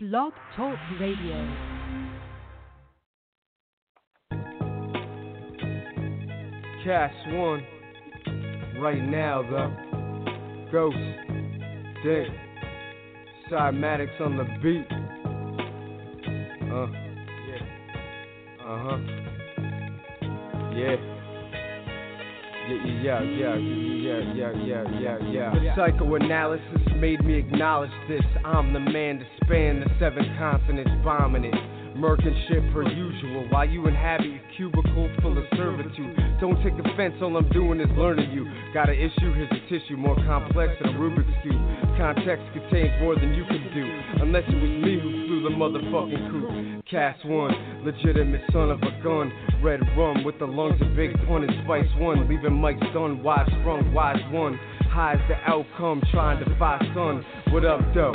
Blog Talk Radio. Cast one. Right now, though. Ghost. Dick. Cymatics on the beat. Uh. Yeah. Uh huh. Yeah. Yeah, yeah, yeah, yeah, yeah, yeah, yeah, yeah. Psychoanalysis made me acknowledge this. I'm the man to span the seven continents, bombing it. Murking shit per usual while you inhabit your cubicle full of servitude. Don't take offense, all I'm doing is learning you. Got an issue, here's a tissue more complex than a Rubik's Cube. Context contains more than you can do. Unless it was me who flew the motherfucking coop. Cast one, legitimate son of a gun. Red rum with the lungs of big pun and spice one. Leaving Mike stunned, wide sprung, wise one. High is the outcome, trying to fight sun. What up, though?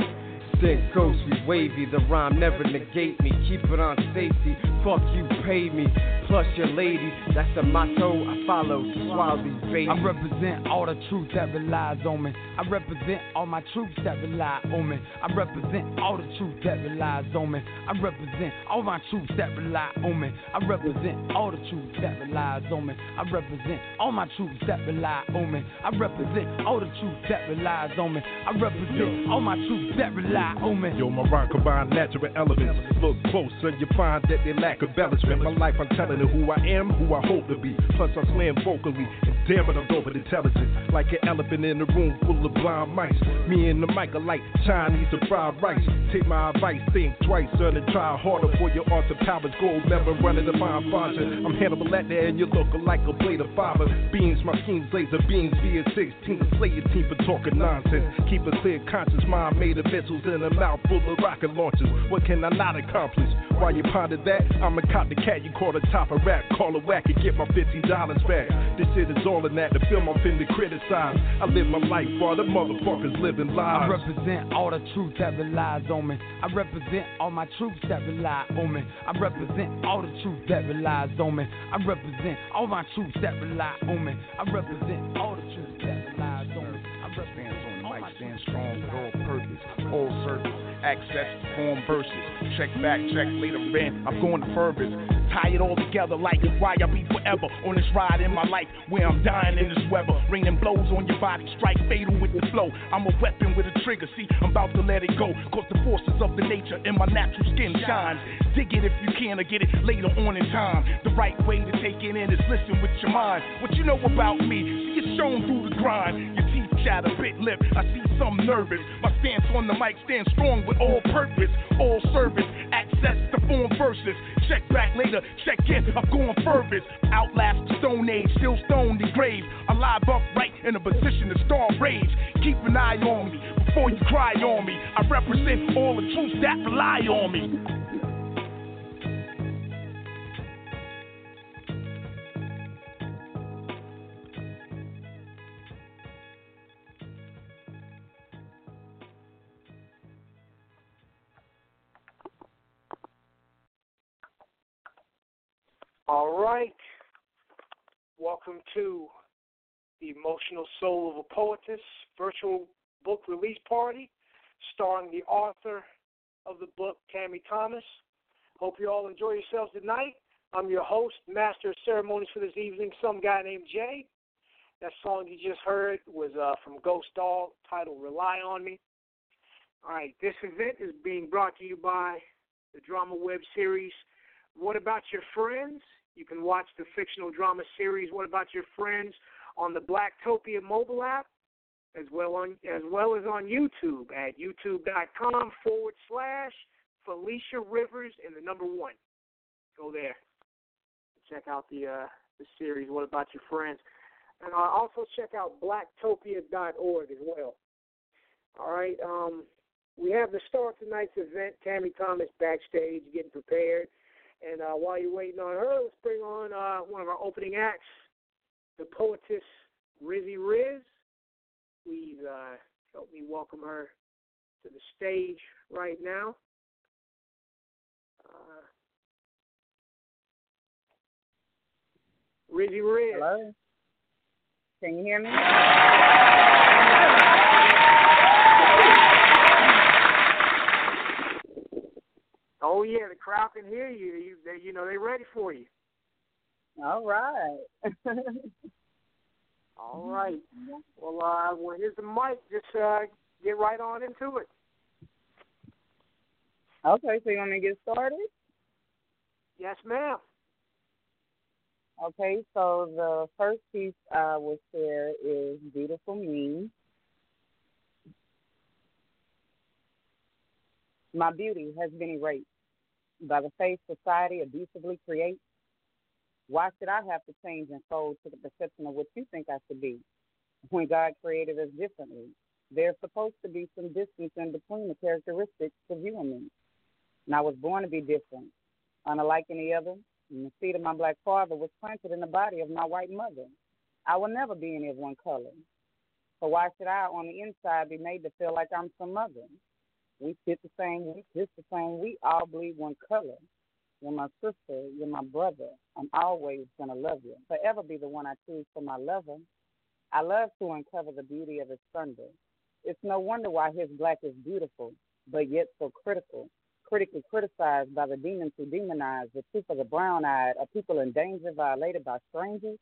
Think ghost, wavy. The rhyme never negate me. Keep it on safety. Fuck you, pay me. Plus your lady, that's the motto I follow. Swallow these babies. I represent all the truth that relies on me. I represent all my troops that rely on me. I represent all the truth that relies on me. I represent all my troops that rely on me. I represent all the truth that relies on me. I represent all my troops that rely on me. I represent all the truth that relies on me. I represent all my troops that rely on me. Yo, my rhyme combine natural elements. Look closer, you find that they lack embellishment. In my life, I'm telling you who I am, who I hope to be. Plus, I slam vocally, and damn it, I'm dope with intelligence. Like an elephant in a room full of blind mice. Me and the mic are like Chinese and fried rice. Take my advice, think twice, son, and try harder for your arts and powers. Gold never running the mind function. I'm Hannibal there, and you're looking like a blade of fiber. Beans, my schemes, laser beams, via 16. Slay your team for talking nonsense. Keep a clear conscience, mind made of missiles in a mouth full of rocket launchers. What can I not accomplish? While you ponder that, I'm a cop the cat you call the top of rap. Call a whack and get my $15 back. This shit is all in that. The film I'm finna criticize. I live my life while the motherfuckers living I represent all the truth that relies on me. I represent all my troops that rely on me. I represent all the truth that relies on me. I represent all my troops that rely on me. I represent all the truth that relies on me. I represent Stands on the all mic, my stand strong that with all purpose, all service, access, to form verses. Check back, check later, in. I'm going the furthest. Tie it all together like why I be forever on this ride in my life where I'm dying in this weather. Raining blows on your body, strike fatal with the flow. I'm a weapon with a trigger. See, I'm about to let it go. Cause the forces of the nature in my natural skin shines. Dig it if you can or get it later on in time. The right way to take it in is listen with your mind. What you know about me, see it shown through the grind. Your teeth chatter, bit lip. I see some nervous. My stance on the mic stands strong with all purpose, all service, access to form verses. Check back later, check in. I'm going furthest. Outlast the Stone Age, still stone the grave. Alive upright in a position to storm rage. Keep an eye on me before you cry on me. I represent all the troops that rely on me. All right. Welcome to the Emotional Soul of a Poetess virtual book release party starring the author of the book, Tammy Thomas. Hope you all enjoy yourselves tonight. I'm your host, Master of Ceremonies for this evening, some guy named Jay. That song you just heard was uh, from Ghost Dog, titled Rely on Me. All right, this event is being brought to you by the Drama Web series what About Your Friends? You can watch the fictional drama series What About Your Friends on the Blacktopia mobile app, as well on as well as on YouTube at youtube.com forward slash Felicia Rivers and the number one. Go there. Check out the uh, the series What About Your Friends, and uh, also check out blacktopia.org as well. All right. Um, we have the star of tonight's event, Tammy Thomas, backstage getting prepared. And uh, while you're waiting on her, let's bring on uh, one of our opening acts, the poetess Rizzy Riz. Please uh, help me welcome her to the stage right now. Uh, Rizzy Riz. Hello? Can you hear me? Oh yeah, the crowd can hear you. You, they, you know, they're ready for you. All right. All right. Well, uh, well, here's the mic. Just uh, get right on into it. Okay, so you want me to get started? Yes, ma'am. Okay, so the first piece I will share is Beautiful Me. My beauty has been erased by the face society abusively creates. Why should I have to change and fold to the perception of what you think I should be when God created us differently? There's supposed to be some distance in between the characteristics of you and me. And I was born to be different, unlike any other. And the seed of my black father was planted in the body of my white mother. I will never be any of one color. So why should I, on the inside, be made to feel like I'm some other? We fit the same, we fit the same, we all bleed one color. You're my sister, you're my brother. I'm always gonna love you. Forever be the one I choose for my lover. I love to uncover the beauty of his thunder. It's no wonder why his black is beautiful, but yet so critical critically criticized by the demons who demonize the truth of the brown eyed, a people in danger violated by strangers,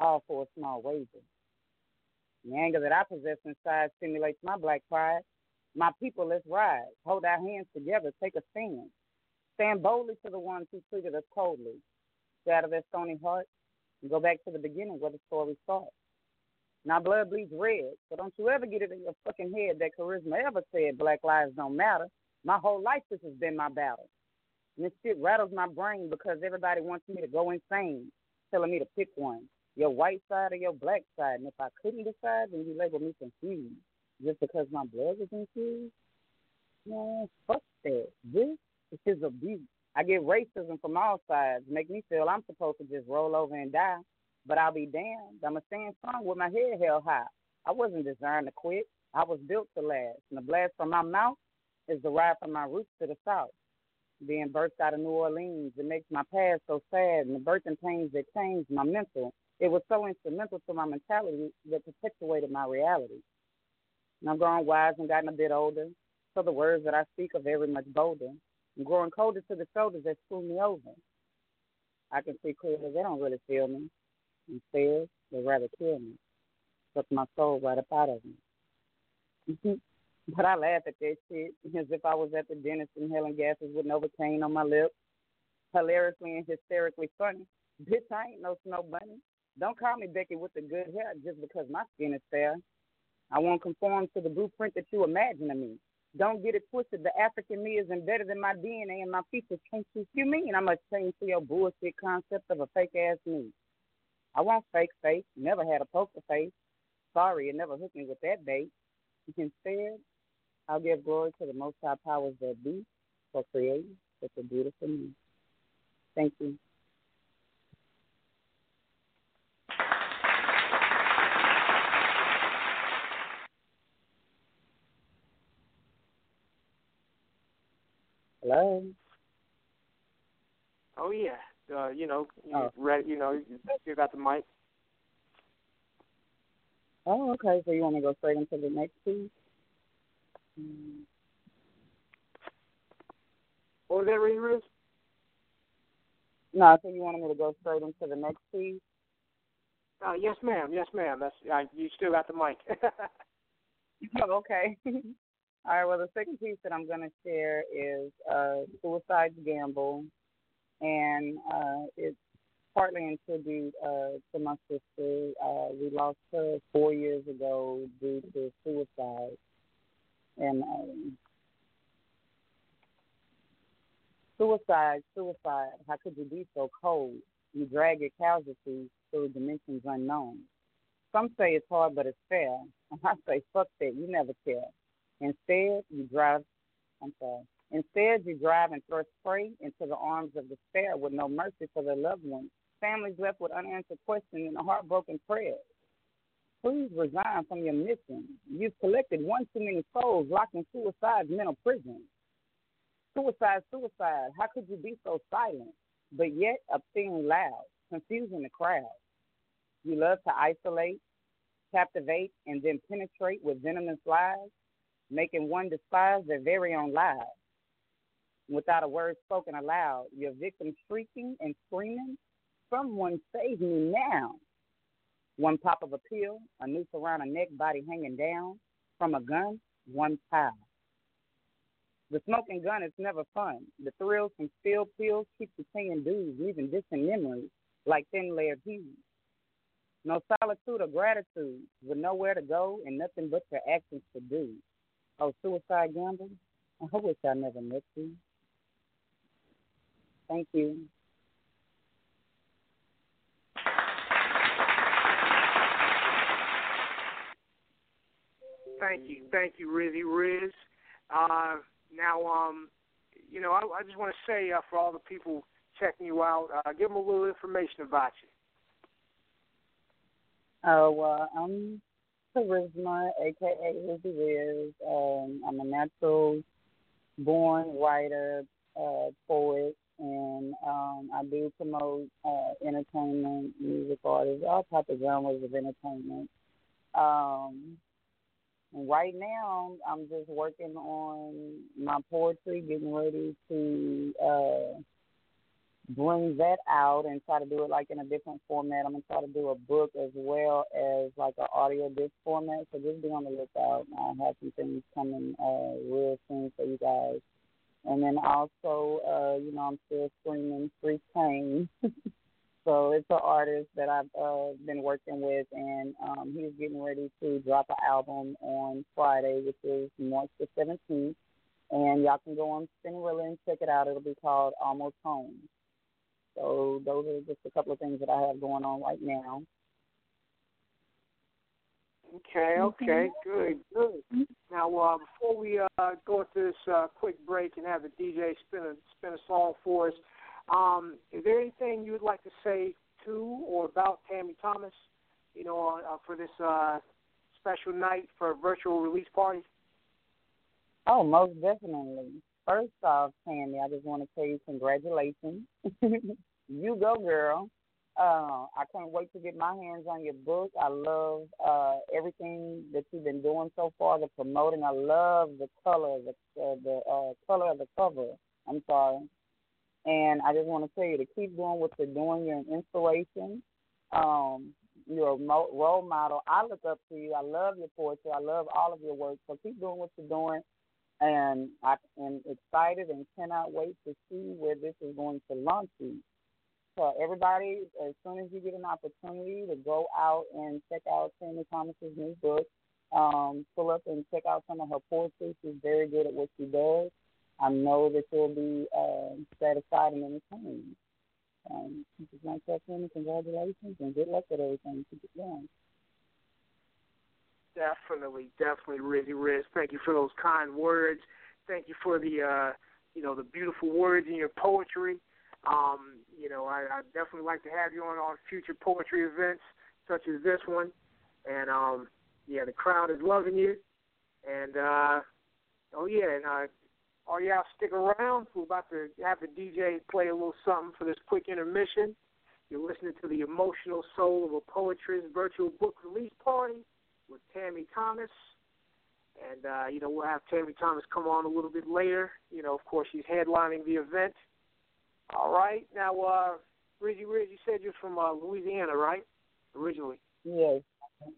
all for a small wager. The anger that I possess inside stimulates my black pride. My people, let's rise. Hold our hands together. Take a stand. Stand boldly to the ones who treated us coldly. Shatter their stony hearts and go back to the beginning where the story starts. Now blood bleeds red, so don't you ever get it in your fucking head that charisma ever said black lives don't matter. My whole life, this has been my battle. And this shit rattles my brain because everybody wants me to go insane, telling me to pick one your white side or your black side. And if I couldn't decide, then you label me confused just because my blood is infused. Man, fuck that. This is abuse. I get racism from all sides, make me feel I'm supposed to just roll over and die. But I'll be damned. I'm a stand strong with my head held high. I wasn't designed to quit. I was built to last. And the blast from my mouth is ride from my roots to the south. Being birthed out of New Orleans, it makes my past so sad, and the birthing pains that changed my mental. It was so instrumental to my mentality that perpetuated my reality. And I've grown wise and gotten a bit older, so the words that I speak are very much bolder. I'm growing colder to the shoulders that screw me over. I can see clearly they don't really feel me. Instead, they rather kill me. Suck my soul right up out of me. But I laugh at that shit as if I was at the dentist inhaling gases with Novocaine on my lips. Hilariously and hysterically funny. Bitch, I ain't no snow bunny. Don't call me Becky with the good hair just because my skin is fair. I won't conform to the blueprint that you imagine of me. Don't get it twisted. The African me is embedded in my DNA and my features can't you mean I must change to your bullshit concept of a fake ass me. I want fake face. Never had a poker face. Sorry, it never hooked me with that bait. Instead, I'll give glory to the Most High powers that be for creating such a beautiful me. Thank you. Hello. Oh yeah. Uh, you know, you oh. ready, you know, you got the mic. Oh, okay. So you want to go straight into the next piece? What was that, Reese? No, I think you wanted me to go straight into the next piece. Uh, yes, ma'am. Yes, ma'am. That's uh, you still got the mic. oh, okay. All right. Well, the second piece that I'm going to share is uh, "Suicide's Gamble," and uh, it's partly in tribute uh, to my sister. Uh, we lost her four years ago due to suicide. And um, suicide, suicide, how could you be so cold? You drag your casualties through dimensions unknown. Some say it's hard, but it's fair. And I say, fuck that, you never care. Instead, you drive, I'm sorry. Instead, you drive and thrust prey into the arms of despair with no mercy for their loved ones. Families left with unanswered questions and a heartbroken prayer. Please resign from your mission. You've collected one too many souls locked in suicide's mental prison. Suicide, suicide. How could you be so silent, but yet obscenely loud, confusing the crowd? You love to isolate, captivate, and then penetrate with venomous lies, making one despise their very own lives. without a word spoken aloud. Your victim shrieking and screaming, Someone save me now. One pop of a pill, a noose around a neck, body hanging down. From a gun, one pow. The smoking gun is never fun. The thrills from spilled pills keep the saying dudes, leaving distant memories like thin layered hues. No solitude or gratitude, with nowhere to go and nothing but your actions to do. Oh, suicide gamble? I wish I never met you. Thank you. Thank you, thank you, Rizzy Riz. Uh, now, um, you know, I, I just want to say uh, for all the people checking you out, uh, give them a little information about you. Oh, uh, I'm Charisma, aka Rizzy Riz. Um, I'm a natural born writer, uh, poet, and um, I do promote uh, entertainment, music artists, all types of genres of entertainment. Um, right now, I'm just working on my poetry, getting ready to uh, bring that out and try to do it like in a different format. I'm gonna try to do a book as well as like an audio disc format. So just be on the lookout. I have some things coming uh, real soon for you guys. And then also, uh, you know, I'm still streaming Free Kane. so it's an artist that I've uh, been working with, and um, he's getting ready to drop an album on Friday, which is March the 17th. And y'all can go on Spinrilla and check it out. It'll be called Almost Home. So those are just a couple of things that I have going on right now. Okay, okay, good, good. Now, uh, before we uh, go into this uh, quick break and have the DJ spin a spin a song for us, um, is there anything you would like to say to or about Tammy Thomas? You know, uh, for this uh, special night for a virtual release party. Oh, most definitely. First off, Tammy, I just want to tell you congratulations. you go, girl. Uh, I can't wait to get my hands on your book. I love uh, everything that you've been doing so far. The promoting, I love the color, the uh, the color of the cover. I'm sorry, and I just want to tell you to keep doing what you're doing. You're an inspiration. Um, you're a mo- role model. I look up to you. I love your poetry. I love all of your work. So keep doing what you're doing and I am excited and cannot wait to see where this is going to launch you. So everybody, as soon as you get an opportunity to go out and check out Tammy Thomas's new book, um, pull up and check out some of her poetry. She's very good at what she does. I know that you'll be uh, satisfied and entertained. Um, just want to tell congratulations and good luck with everything. Keep it going. Definitely, definitely, Rizzy Riz. Thank you for those kind words. Thank you for the, uh, you know, the beautiful words in your poetry. Um, you know, I, I definitely like to have you on on future poetry events such as this one. And um, yeah, the crowd is loving you. And uh, oh yeah, and uh, all y'all stick around. We're about to have the DJ play a little something for this quick intermission. You're listening to the emotional soul of a poetess virtual book release party with Tammy Thomas. And, uh, you know, we'll have Tammy Thomas come on a little bit later. You know, of course, she's headlining the event. All right. Now, uh, Rizzy Riz, you said you're from uh, Louisiana, right? Originally. Yes.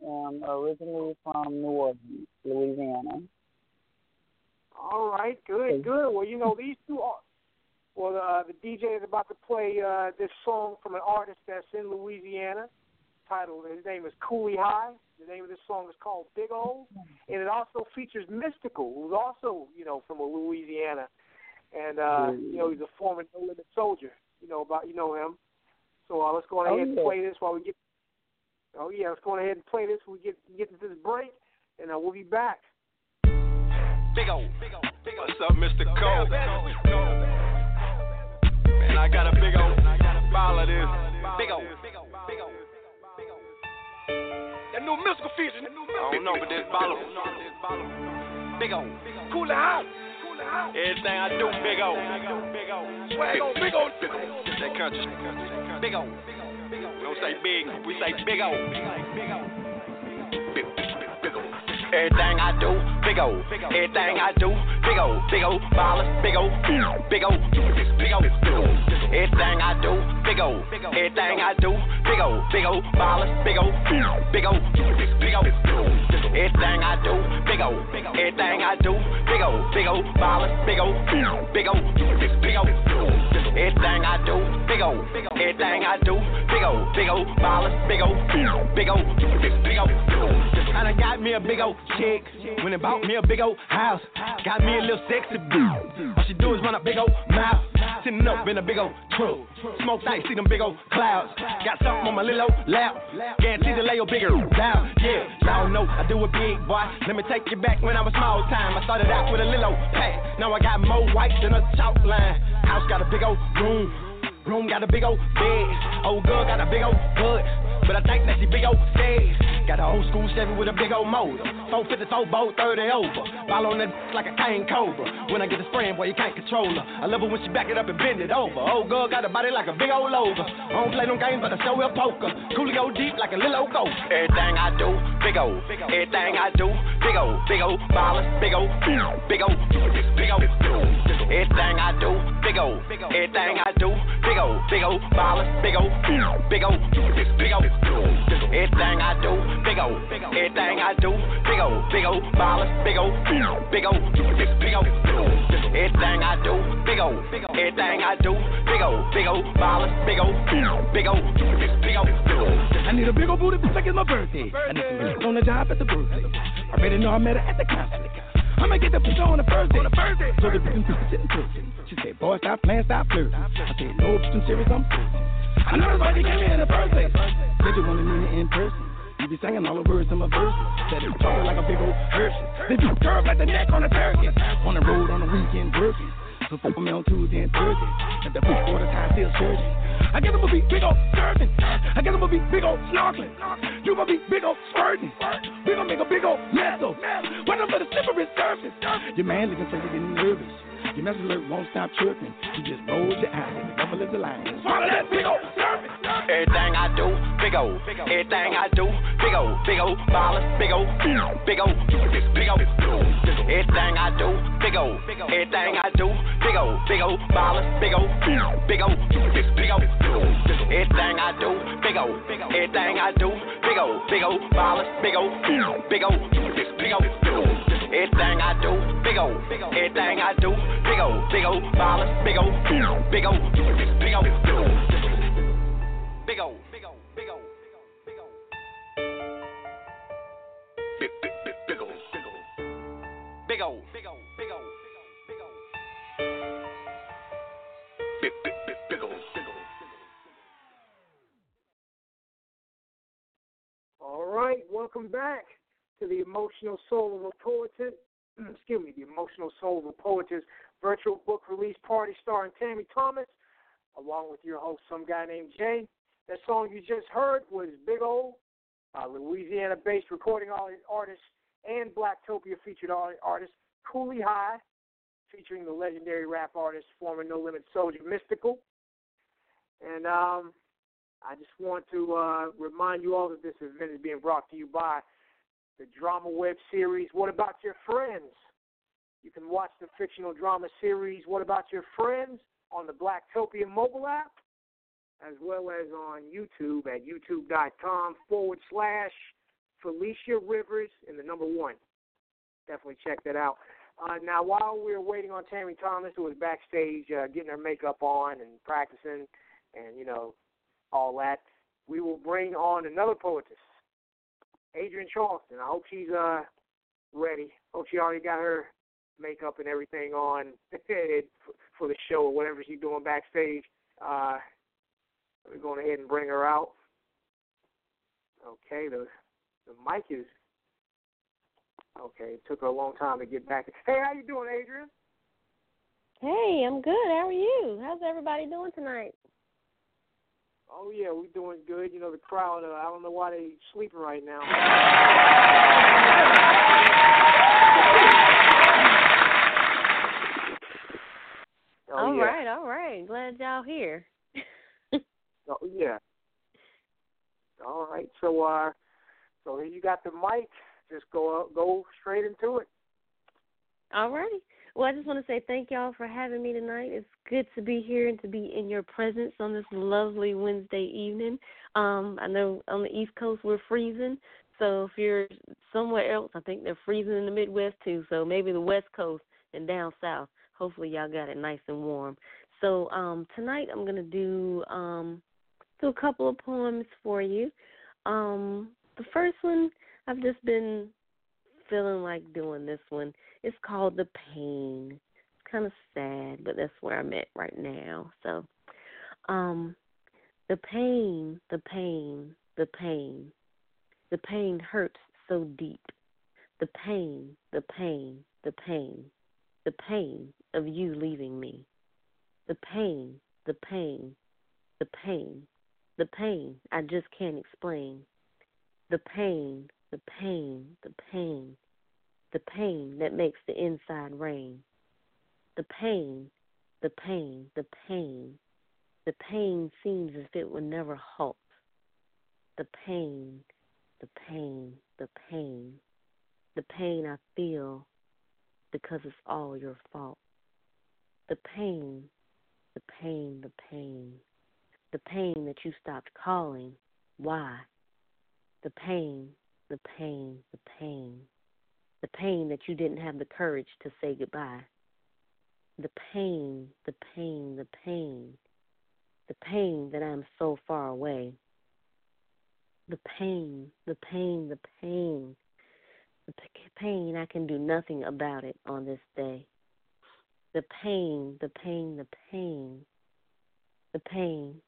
Um, originally from New Orleans, Louisiana. All right. Good, good. Well, you know, these two are. Well, uh, the DJ is about to play uh, this song from an artist that's in Louisiana. Titled, his name is Cooley High. The name of this song is called Big O, and it also features Mystikal, who's also you know from Louisiana, and uh, you know he's a former No Limit soldier. You know about you know him. So uh, let's go ahead and play this while we get. Oh yeah, let's go ahead and play this. While we get get to this break, and uh, we'll be back. Big O, what's up, Mr. Cole? Man, I got a big O bottle of this. Big O. That new Mystikal feature. I don't know, but this bottle. Big O. Cool it out. Everything I do, big O. Swag on, big O. That country. Big O. We don't say big, we say big O. Big, big, big O. Everything I do, big O. Everything I do, big O. Big O, ballers, big O. big O. Big O, big O. Everything I do, big O. Everything I do, big O. Big O, ballers, big O. Big O, big O. Everything I do, big O. Everything I do, big O. Big O, ballers, big O. Big O, big O. Everything I do, big O. Everything I do, big O. Big O, ballers, big O. Big O, big O. I done got me a big old chick. When it bought me a big old house. Got me a little sexy bitch. All she do is run a big old mouth. Sitting up in a big old truck. Smoke ice, see them big old clouds. Got something on my little old lap. Guaranteed to lay your bigger down. Yeah, y'all know I do a big boy. Let me take you back when I was small time. I started out with a little old pack. Now I got more white than a chalk line. House got a big old room. Room got a big old bed. Old girl got a big old butt. But I think that she big old stage. Got a old school Chevy with a big old motor. 454 boat 30 over. Ball on that like a cane cobra. When I get the spraying, boy, you can't control her. I love her when she back it up and bend it over. Old girl got a body like a big old over. I don't play no games, but I show her poker. Coolio deep like a little old ghost. Everything I do, big old. Everything I do, big old. Big old ballers, big old. Big old. Big old. Everything I do, big old. Everything I do, big old. Big old ballers, big old. Big old. Big old. Everything I do, big O. Everything I do, big O. Big O, ballers, big O. Big O, big O. Everything I do, big O. Everything I do, big O. Big O, ballers, big O. Big O, big O. I need a big old booty like it's my birthday. I need some bitch on the job at the birthday. I already know I met her at the concert. I'ma get the push on the first day. On the first day. So the bitch sitting. She said, boy, stop playing, stop flirting. I said, no, I'm serious, I'm flirting. I know everybody came in the first place. Said you wanted me in person. You be singing all the words in my verses. Said it talking like a big old Hershey. Then you curve like the neck on a turkey. On the road on the weekend working. So fuck me on Tuesday and Thursday. At the first quarter time still searching. I guess I'm gonna be big old surfing. I guess I'm gonna be big old snorkeling. You gonna be big old squirting. We gonna make a big old mess of. When I'm for the slippery surface. Your man looking so you getting nervous. Your message alert won't stop chirping. You just roll your eyes the devil is a lion. Swallow that big old surface. Everything I do, big O. Everything I do, big O. Big O, ballers, big O. Big O, big O. Everything I do, big O. Everything I do, big O. Big O, ballers, big O. Big O, big O. Everything I do, big O. Everything I do, big O. Big O, ballers, big O. Big O, big O. Everything I do, big O. Everything I do, big O. Big O, ballers, big O. Big O, big O. Big O, big O, big O, big O. Big, big, big, big O, big O. Big O, big O, big O, big O. Big, big, big, big O, big O. All right, welcome back to the Emotional Soul of a Poetess. Excuse me, the Emotional Soul of a Poetess virtual book release party starring Tammy Thomas, along with your host, some guy named Jay. That song you just heard was Big O, uh, Louisiana-based recording artist and Blacktopia featured artist Cooley High, featuring the legendary rap artist, former No Limit Soldier Mystikal. And um, I just want to uh, remind you all that this event is being brought to you by the drama web series What About Your Friends? You can watch the fictional drama series What About Your Friends on the Blacktopia mobile app, as well as on YouTube at youtube.com forward slash Felicia Rivers in the number one. Definitely check that out. Uh, now, while we were waiting on Tammy Thomas, who was backstage uh, getting her makeup on and practicing and, you know, all that, we will bring on another poetess, Adrienne Charleston. I hope she's uh, ready. Hope she already got her makeup and everything on for the show or whatever she's doing backstage. Uh, we're going ahead and bring her out. Okay, the the mic is okay. It took her a long time to get back. Hey, how you doing, Adrienne? Hey, I'm good. How are you? How's everybody doing tonight? Oh yeah, we're doing good. You know the crowd. Uh, I don't know why they sleeping right now. Oh, all yeah. right, all right. Glad y'all here. Oh yeah. All right. So uh, so you got the mic. just go go straight into it. All righty. Well, I just want to say thank y'all for having me tonight. It's good to be here and to be in your presence on this lovely Wednesday evening. Um, I know on the East Coast we're freezing, so if you're somewhere else, I think they're freezing in the Midwest too. So maybe the West Coast and down south. Hopefully y'all got it nice and warm. So um, tonight I'm gonna do um, do a couple of poems for you. Um, the first one I've just been feeling like doing this one. It's called The Pain. It's kind of sad, but that's where I'm at right now. So, um, the pain, the pain, the pain. The pain hurts so deep. The pain, the pain, the pain. The pain of you leaving me. The pain, the pain, the pain. The pain I just can't explain. The pain, the pain, the pain, the pain that makes the inside rain. The pain, the pain, the pain, the pain seems as if it would never halt. The pain, the pain, the pain, the pain I feel because it's all your fault. The pain, the pain, the pain, pain that you stopped calling. Why? The pain, the pain, the pain, the pain that you didn't have the courage to say goodbye. The pain, the pain, the pain, the pain that I'm so far away. The pain, the pain, the pain, the pain, I can do nothing about it on this day. The pain, the pain, the pain, the pain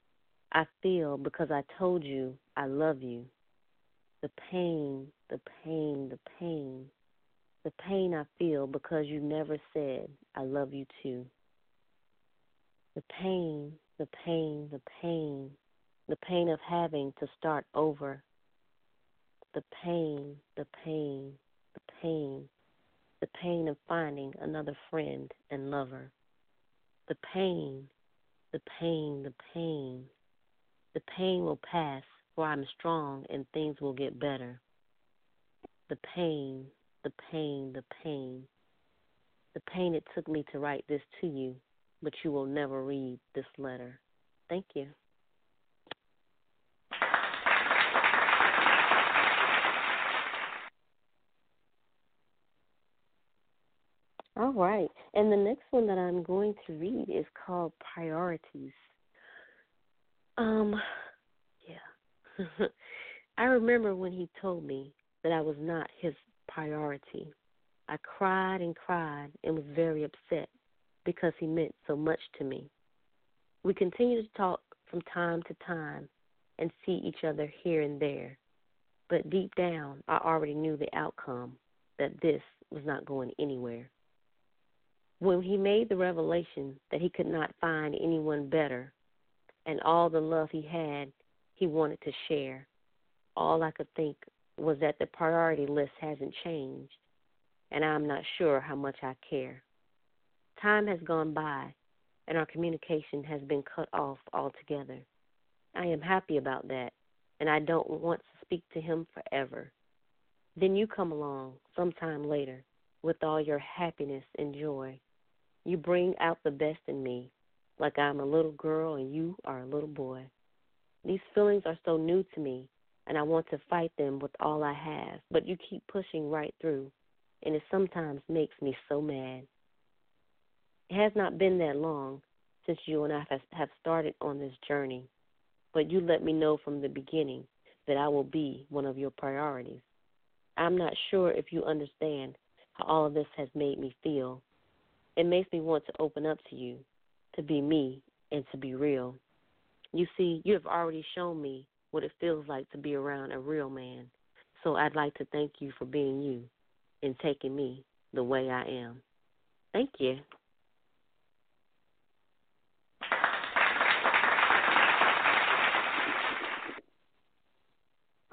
I feel because I told you I love you the pain, the pain, the pain, the pain I feel because you never said, I love you too. The pain, the pain, the pain, the pain of having to start over. The pain, the pain, the pain, the pain of finding another friend and lover. The pain, the pain, the pain, the pain will pass for I'm strong and things will get better. The pain, the pain, the pain, the pain it took me to write this to you, but you will never read this letter. Thank you. All right. And the next one that I'm going to read is called Priorities. Um, yeah. I remember when he told me that I was not his priority. I cried and cried and was very upset because he meant so much to me. We continued to talk from time to time and see each other here and there, but deep down I already knew the outcome that this was not going anywhere. When he made the revelation that he could not find anyone better and all the love he had he wanted to share. All I could think was that the priority list hasn't changed, and I'm not sure how much I care. Time has gone by, and our communication has been cut off altogether. I am happy about that, and I don't want to speak to him forever. Then you come along sometime later with all your happiness and joy. You bring out the best in me, like I'm a little girl and you are a little boy. These feelings are so new to me, and I want to fight them with all I have, but you keep pushing right through, and it sometimes makes me so mad. It has not been that long since you and I have started on this journey, but you let me know from the beginning that I will be one of your priorities. I'm not sure if you understand how all of this has made me feel. It makes me want to open up to you, to be me, and to be real. You see, you have already shown me what it feels like to be around a real man. So I'd like to thank you for being you and taking me the way I am. Thank you.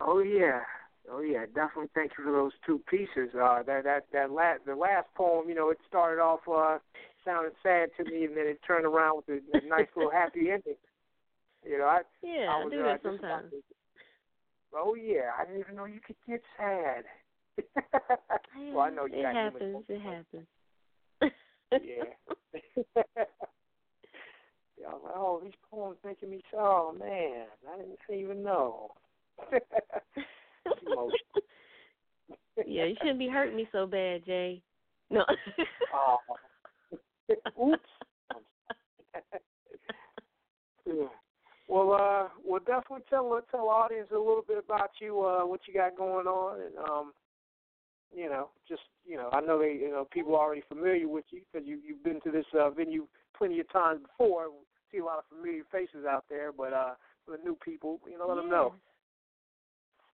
Oh yeah, oh yeah, definitely. Thank you for those two pieces. Uh, that that that last the last poem, you know, it started off uh, sounding sad to me, and then it turned around with a, a nice little happy ending. You know, I yeah, I, was, do uh, that sometimes. Oh yeah, I didn't even know you could get sad. well, I know you it happens. It happens. yeah. yeah, I'm like, oh, these poems making me so. Oh man, I didn't, I didn't even know. yeah, you shouldn't be hurting me so bad, Jay. No. oh. Oops. Well, uh, well, definitely tell tell audience a little bit about you, uh, what you got going on, and um, you know, just you know, I know they, you know, people are already familiar with you because you you've been to this uh, venue plenty of times before. See a lot of familiar faces out there, but uh, for the new people, you know, let yes. them know.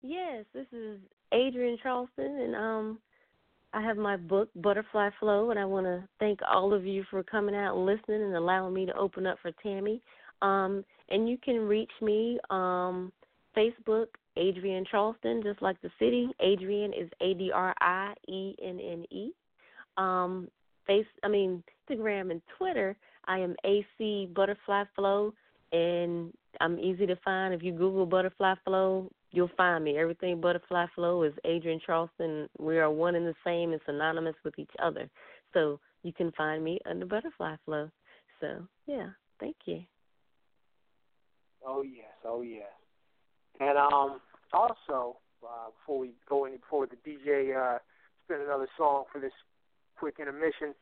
Yes, this is Adrienne Charleston, and um, I have my book Butterfly Flow, and I want to thank all of you for coming out and listening and allowing me to open up for Tammy. Um, and you can reach me um Facebook Adrienne Charleston, just like the city. Adrienne is A D R I E N N E. Um, face, I mean Instagram and Twitter. I am AC Butterfly Flow, and I'm easy to find. If you Google Butterfly Flow, you'll find me. Everything Butterfly Flow is Adrienne Charleston. We are one and the same and synonymous with each other. So you can find me under Butterfly Flow. So yeah, thank you. Oh yes, oh yes. And um, also, uh, before we go any before the DJ uh, spin another song for this quick intermission,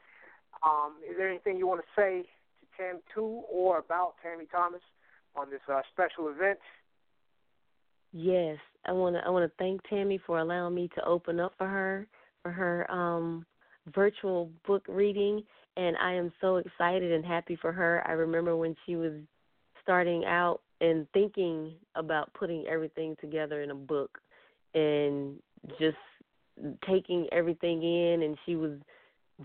um, is there anything you want to say to Tam to or about Tammy Thomas on this uh, special event? Yes, I want to. I want to thank Tammy for allowing me to open up for her for her um, virtual book reading, and I am so excited and happy for her. I remember when she was starting out and thinking about putting everything together in a book and just taking everything in and she was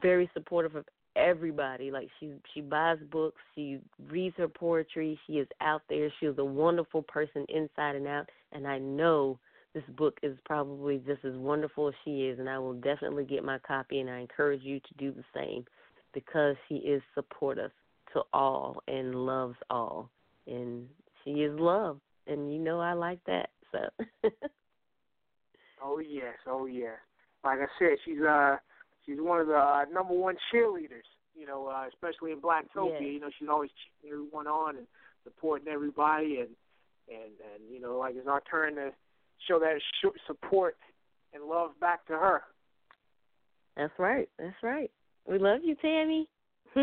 very supportive of everybody like she she buys books she reads her poetry she is out there she is a wonderful person inside and out and i know this book is probably just as wonderful as she is and i will definitely get my copy and i encourage you to do the same because she is supportive to all and loves all and she is love, and you know I like that. So. oh yes, oh yes. Like I said, she's uh she's one of the uh, number one cheerleaders. You know, uh, especially in Blacktopia. Yes. You know, she's always cheering everyone on and supporting everybody, and and and you know, like it's our turn to show that support and love back to her. That's right. That's right. We love you, Tammy.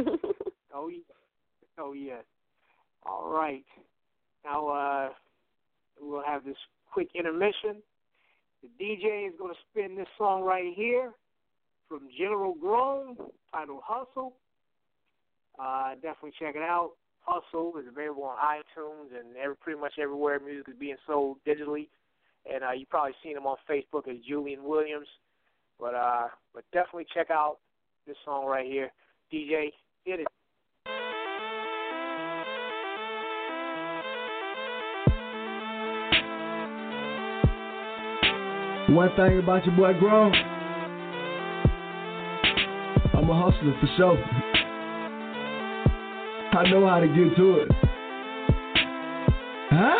oh yeah. Oh yes. All right. Now uh, we'll have this quick intermission. The DJ is going to spin this song right here from General Grown titled Hustle. Uh, definitely check it out. Hustle is available on iTunes and every, pretty much everywhere music is being sold digitally. And uh, you've probably seen him on Facebook as Julian Williams. But uh, but definitely check out this song right here. DJ, hit it. One thing about your boy Grown, I'm a hustler for sure. I know how to get to it. Huh?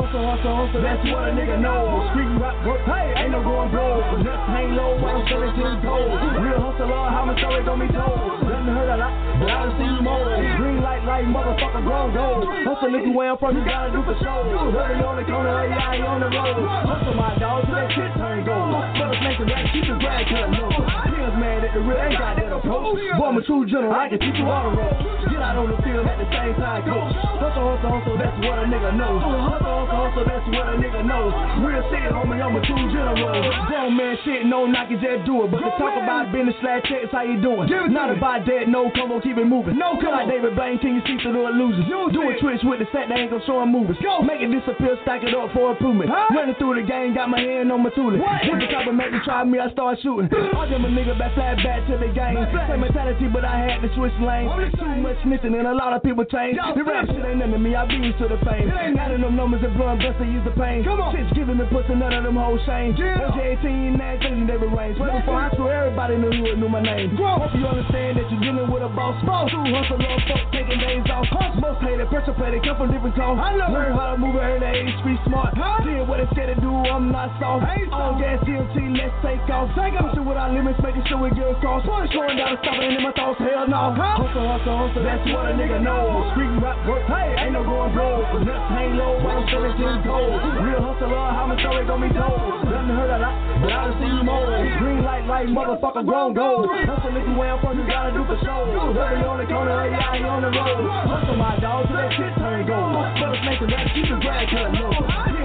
Hustle, hustle, hustle, that's what a nigga knows. Street rock work, hey, ain't no going broke. Just hang low, while I'm selling to the gold. Real hustler, how my story gon' be told. Nothing heard a lot, but I done seen more. Green light, light, motherfucker, grown gold. Hustle, you where I'm from, you gotta do for show. Hurry on the corner, AI on the road. Hustle, my dog, till that shit turn gold. Brothers make the rap, keep the grad cut low. Mad at the real, ain't got that approach. Boy, I'm a true general, I can teach you all the road. Out on the field at the same time, coach. Hustle, hustle, hustle, that's what a nigga knows. Hustle, hustle, hustle, that's what a nigga knows. Real shit, homie, I'm a true general. Grown man shit, no knock it, just do it. But to talk about business slash checks, how you doing? Not about that, no come on, keep it moving. No come like David Blaine, can you see through the illusions? Do a twitch with the set, they ain't gon' show them movers. Go. Make it disappear, stack it up for improvement. Huh? Running through the game, got my hand on my tooling. Hit the and make me try me, I start shooting. I them a nigga back flat back to the game. Same mentality, but I had to switch lanes. Too much snitching and a lot of people change. The rap shit ain't nothing to me, I be used to the fame. It ain't none them numbers that blowing bust they use the pain. Come on. Shit's giving me pussy, none of them hoes shame. Yeah. OJ 18, nags, legendary range. Way before I threw everybody the hood knew my name. Grow. Hope you understand that you're dealing with a boss. Boss. True hustle, love, fuck, taking days off. Hustle. Most hated, pressure play, they come from different clones. I know. Learn how to move at the age, street smart. Huh? Did what they scared to do, I'm not soft. On gas, DMT, let's take off. Take off. Pushing without limits, making sure we get across. Slowing down and stopping in my thoughts, hell no. Huh? Hustle, hustle, hustle, that's what a nigga knows. Street rap work, hey, ain't no going broke. Nuts hang low, I'm selling to cold. Real hustler, uh, how my story gon' be told. Nothing heard a lot, but I done seen more. Green light, light, motherfucker, grown gold. Hustle if you I'm from, you gotta do for show. Every on the corner, lady out here on the road. Hustle my dog till that shit turn gold. Brothers making rap, keep the grad cut low.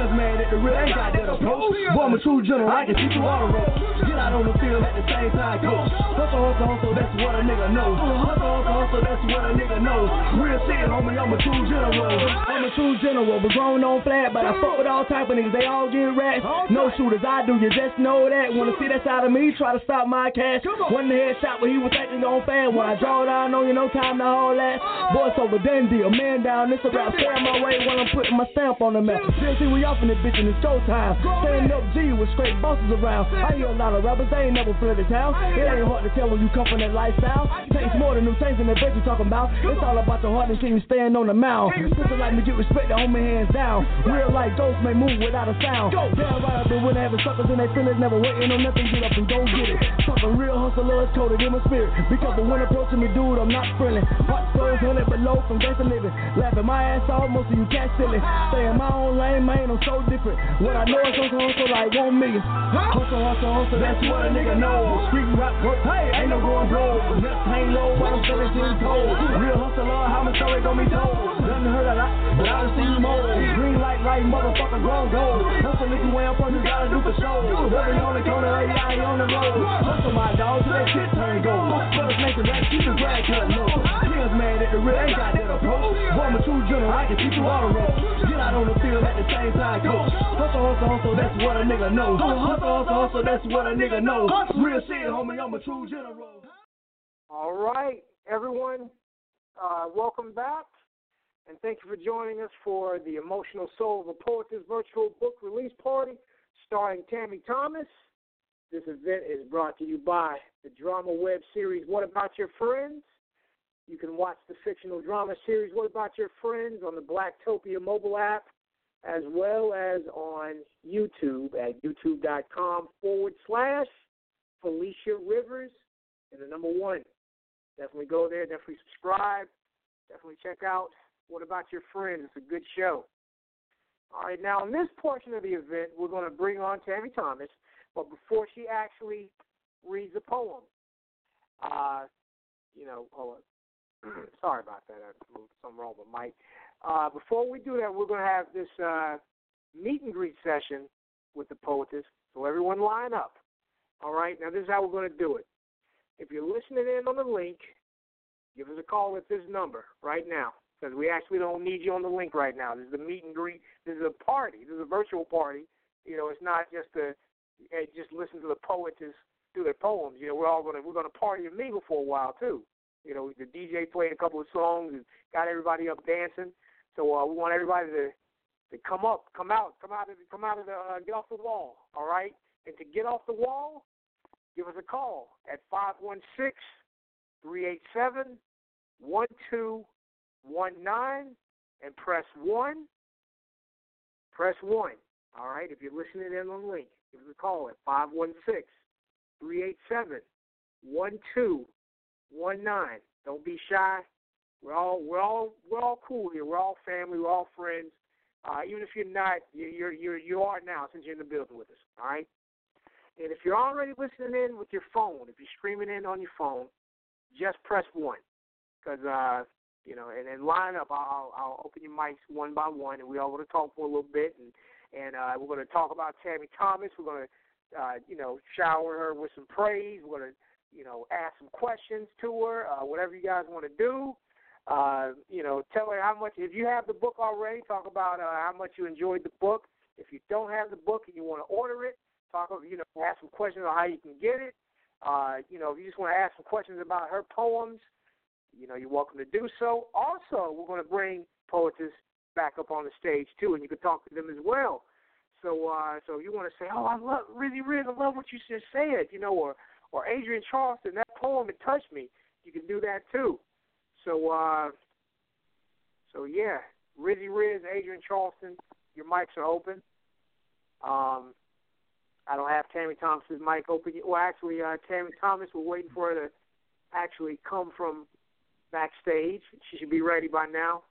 Kids mad at the real, ain't got that approach. Boy, I'm a true general, I can teach you all the ropes. Get out on the field at the same time, coach. Hustle, hustle, hustle, that's what a nigga knows. Hustle, hustle, hustle, that's what a nigga knows. Real shit, homie, I'm a true general. I'm a true general, but grown on flat, but I fuck with all type of niggas, they all get rats. No shooters, I do, you just know that. Wanna see that side of me, try to stop my cash. One headshot, but he was thinking on fan. When I draw down on you, no time to hold that. Boy, so a done deal, man down, this a rap. Stay my way while I'm putting my stamp on the map. Still see we off in this bitch and it's go time. Stand up G with straight bosses around. I hear a lot of rappers, they ain't never fled the town. It ain't hard to tell when you come from that lifestyle. Takes more than them things in the bitch you talking about. It's all about the heart and seeing you stand on the mound. People like me get respect, the homie hands down. Real life ghosts may move without a sound. Damn right, I've been when having suckers in their feelings, never waiting on nothing. Get up and go get it. Something real hustler is coded in my spirit. Because the one approaching me, dude, I'm not friendly. Heart souls hundred below from gangster living. Laughing my ass off, most of you cats silly. Stay in my own lane, man, I'm so different. What I know is hustle, hustle like one million. Hustle, hustle, hustle, that's what a nigga knows. Street rap work, hey, ain't no going broke. Nuts hang low while I'm selling to cold. Real hustler, how my story gon' be told. Nothing heard a lot, but I done seen more. Green light, light, motherfucker, grown gold. Hustle if you ain't from, you gotta do for show. Every on the corner, lady out here on the road. Hustle my dog till that shit turn gold. Brothers making rap, keep the grad cut low. At the real, ain't got that approach. A true general, I can teach you all the ropes. Get out on the field at the same time, coach. Hustle, hustle, hustle, that's what a nigga knows. Hustle, hustle, hustle, that's what a nigga knows. Real shit, homie, I'm a true general. All right, everyone, uh, welcome back. And thank you for joining us for the Emotional Soul of a Poetess virtual book release party starring Tammy Thomas. This event is brought to you by the drama web series What About Your Friends? You can watch the fictional drama series What About Your Friends on the Blacktopia mobile app as well as on YouTube at youtube.com forward slash Felicia Rivers and the number one. Definitely go there, definitely subscribe, definitely check out What About Your Friends. It's a good show. All right, now in this portion of the event, we're going to bring on Tammy Thomas, but before she actually reads a poem, uh, you know, hold on. Sorry about that. I moved something wrong with mic. Uh, before we do that, we're going to have this uh, meet and greet session with the poetess. So everyone line up. All right. Now this is how we're going to do it. If you're listening in on the link, give us a call at this number right now because we actually don't need you on the link right now. This is a meet and greet. This is a party. This is a virtual party. You know, it's not just a hey, just listen to the poetess do their poems. You know, we're all gonna we're gonna party and mingle for a while too. You know, the DJ played a couple of songs and got everybody up dancing. So uh, we want everybody to to come up, come out, come out of the, come out of the uh, get off the wall. All right, and to get off the wall, give us a call at five one six three eight seven one two one nine and press one. Press one. All right, if you're listening in on link, give us a call at five one six three eight seven one two. Don't be shy. We're all we're all we're all cool here. We're all family. We're all friends. Uh, even if you're not, you're you're you are now since you're in the building with us. All right. And if you're already listening in with your phone, if you're streaming in on your phone, just press one, because uh, you know, and then line up. I'll I'll open your mics one by one, and we all going to talk for a little bit, and and uh, we're going to talk about Tammy Thomas. We're going to uh, you know shower her with some praise. We're going to you know ask some questions to her. Uh, whatever you guys want to do. Uh, you know, tell her how much. If you have the book already, talk about uh, how much you enjoyed the book. If you don't have the book and you want to order it, talk. You know, ask some questions on how you can get it. Uh, you know, if you just want to ask some questions about her poems, you know, you're welcome to do so. Also, we're going to bring poetess back up on the stage too, and you can talk to them as well. So, uh, so if you want to say, "Oh, I love Riz, I love what you just said," you know, or or Adrienne Charleston, that poem it touched me. You can do that too. So, uh, so yeah, Rizzy Riz, Adrienne Charleston, your mics are open. Um, I don't have Tammy Thomas's mic open. Well, actually, uh, Tammy Thomas, we're waiting for her to actually come from backstage. She should be ready by now.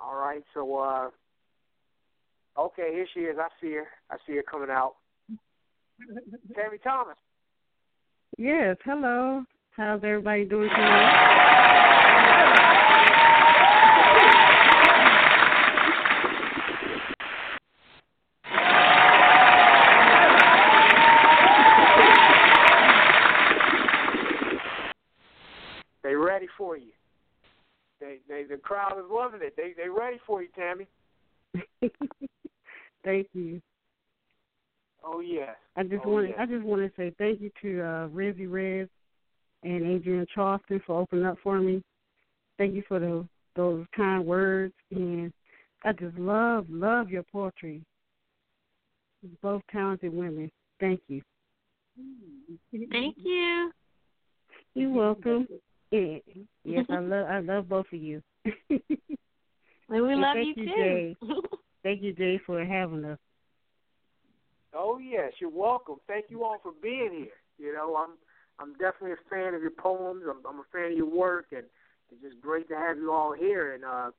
All right, so uh, okay, here she is. I see her. I see her coming out. Tammy Thomas. Yes, hello. How's everybody doing tonight? They ready for you. They they the crowd is loving it. They they ready for you, Tammy. thank you. Oh yeah. I just Oh, want yeah. I just want to say thank you to uh Rizzy Riz and Adrienne Charleston for opening up for me. Thank you for the those kind words and I just love love your poetry. Both talented women. Thank you. Thank you. You're welcome. Yeah. Yes, I love I love both of you. And we And love thank you you, too. Jay. Thank you, Jay, for having us. Oh yes, you're welcome. Thank you all for being here. You know, I'm I'm definitely a fan of your poems. I'm, I'm a fan of your work, and it's just great to have you all here. And uh,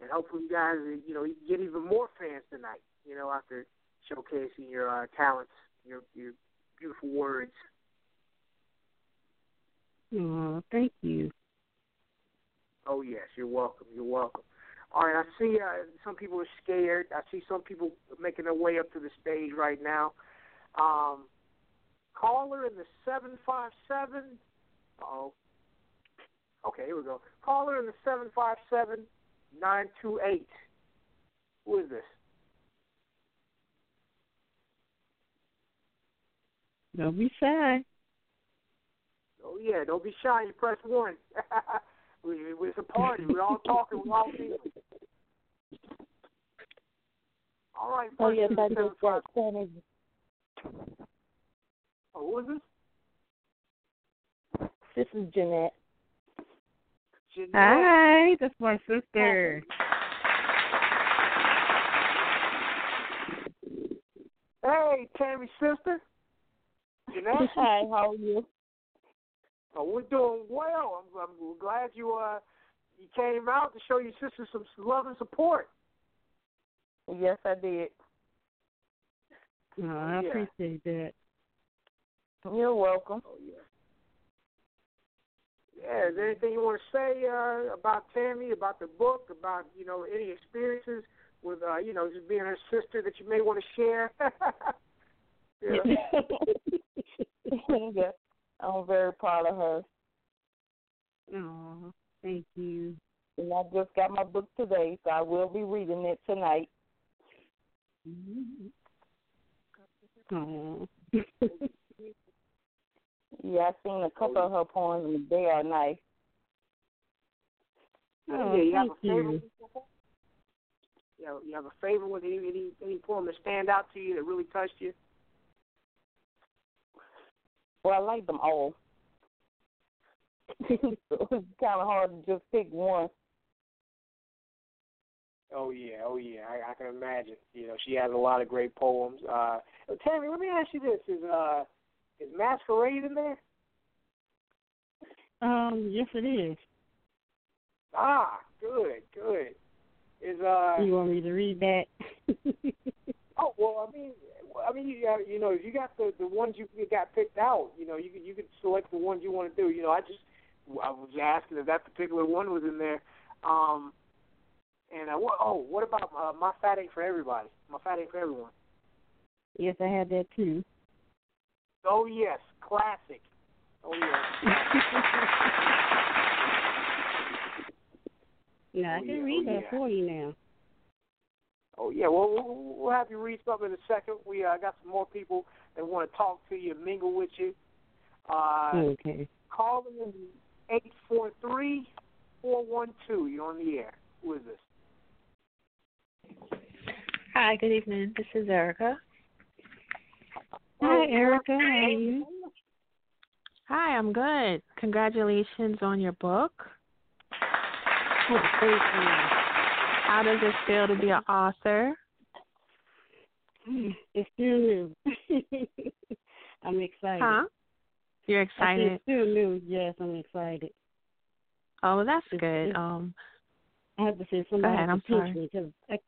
and hopefully you guys, you know, you get even more fans tonight. You know, after showcasing your uh, talents, your your beautiful words. Oh, thank you. Oh yes, you're welcome. You're welcome. All right, I see uh, some people are scared. I see some people making their way up to the stage right now. Um, caller in the seven five seven. Oh, okay, here we go. Caller in the seven five seven nine two eight. Who is this? Don't be shy. Oh yeah, don't be shy. You press one. we, we- it's a party. We're all talking. We're all feeling. All right. Oh yes, in the I just 757 got Sandy. Oh, who is this? This is Jeanette. Jeanette. Hi, that's my sister. Hey, Tammy's sister. Jeanette. Hi, how are you? Oh, we're doing well. I'm, I'm glad you uh you came out to show your sister some love and support. Yes, I did. Oh, I Yeah. appreciate that. You're welcome. Oh yeah. Yeah, is there anything you want to say uh, about Tammy, about the book, about you know any experiences with uh, you know just being her sister that you may want to share? yeah. yes, I'm very proud of her. Oh, thank you. And I just got my book today, so I will be reading it tonight. Oh. Yeah, I've seen a couple of her poems, and they are nice. Oh, yeah, you have a thank favorite? you. You have, you have a favorite with any any any poem that stand out to you that really touched you? Well, I like them all. so it's kind of hard to just pick one. Oh yeah, oh yeah, I, I can imagine. You know, she has a lot of great poems. Uh, Tammy, let me ask you this: Is uh, is Masquerade in there? Um, yes, it is. Ah, good, good. Is uh, You want me to read that? oh well, I mean, I mean, you got, you know, if you got the the ones you you got picked out, you know, you you could select the ones you want to do. You know, I just I was asking if that particular one was in there. Um, and what, oh, what about uh, my fat ain't for everybody? My fat ain't for everyone. yes, I had that too. Oh yes, classic. Oh yes. Now I Oh, can yeah, read oh, that yeah. for you now. Oh yeah, well we'll, we'll have you read something in a second. We uh, got some more people that want to talk to you, mingle with you. Uh, Okay. Call in eight four three four one two. You're on the air. Who is this? Hi, good evening. This is Erica. Hi, Erica. How are you? Hi, I'm good. Congratulations on your book. Oh, thank you. How does it feel to be an author? Mm, It's still new. I'm excited. Huh? You're excited. It's still new. Yes, I'm excited. Oh, that's It's- good. it's- Um, I have to say somebody ahead, I'm pinch sorry. me because I,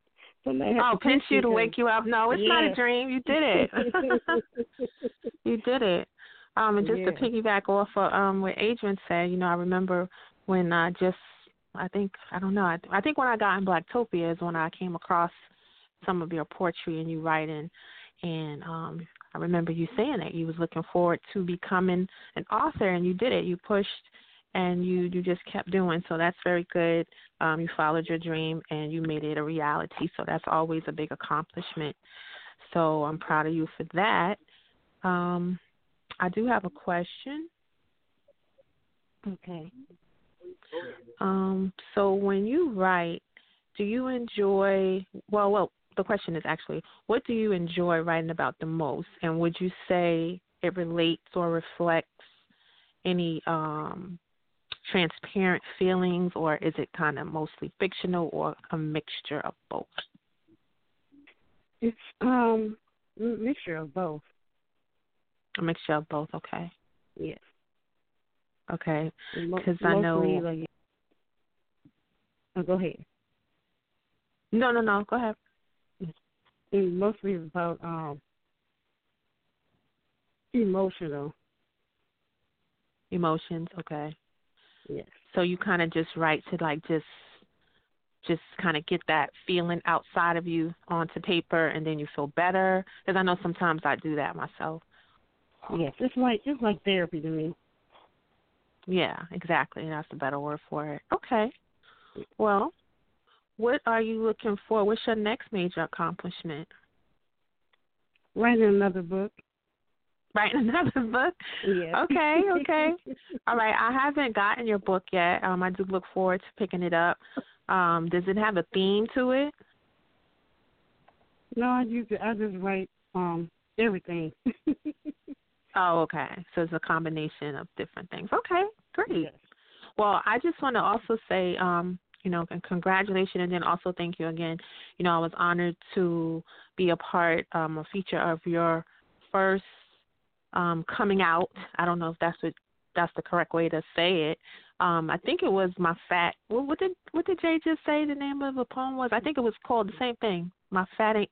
somebody oh, pinch you to wake you up. No, it's not a dream. You did it. you did it. Um, and just to piggyback off of um what Adrienne said, you know, I remember when I just, I think, I don't know, I, I think when I got in Blacktopia is when I came across some of your poetry and you writing, and um, I remember you saying that you was looking forward to becoming an author, and you did it. You pushed, and you you just kept doing. So that's very good. Um, you followed your dream and you made it a reality. So that's always a big accomplishment. So I'm proud of you for that. Um, I do have a question. Okay. Um, so when you write, do you enjoy? Well, well, the question is actually, what do you enjoy writing about the most? And would you say it relates or reflects any um, transparent feelings, or is it kind of mostly fictional or a mixture of both? It's um a mixture of both. A mixture of both. Okay. Yes. Okay. And mo- Because I know. Like, oh, go ahead. No, no, no. Go ahead. And mostly about um emotional. Emotions. Okay. Yes. So you kind of just write to like just just kind of get that feeling outside of you onto paper and then you feel better because I know sometimes I do that myself. Yes, it's like it's like therapy to me. Yeah, exactly. That's a better word for it. Okay. Well, what are you looking for? What's your next major accomplishment? Writing another book. Writing another book? Yes. Okay, okay. All right. I haven't gotten your book yet. Um, I do look forward to picking it up. Um, does it have a theme to it? No, I use it. I just write um everything. Oh, okay. So it's a combination of different things. Okay, great. Well, I just want to also say, um, you know, and congratulations, and then also thank you again. You know, I was honored to be a part, um, a feature of your first um, coming out. I don't know if that's what that's the correct way to say it. Um, I think it was my fat. What, what did what did Jay just say? The name of the poem was? I think it was called the same thing. My fat ain't.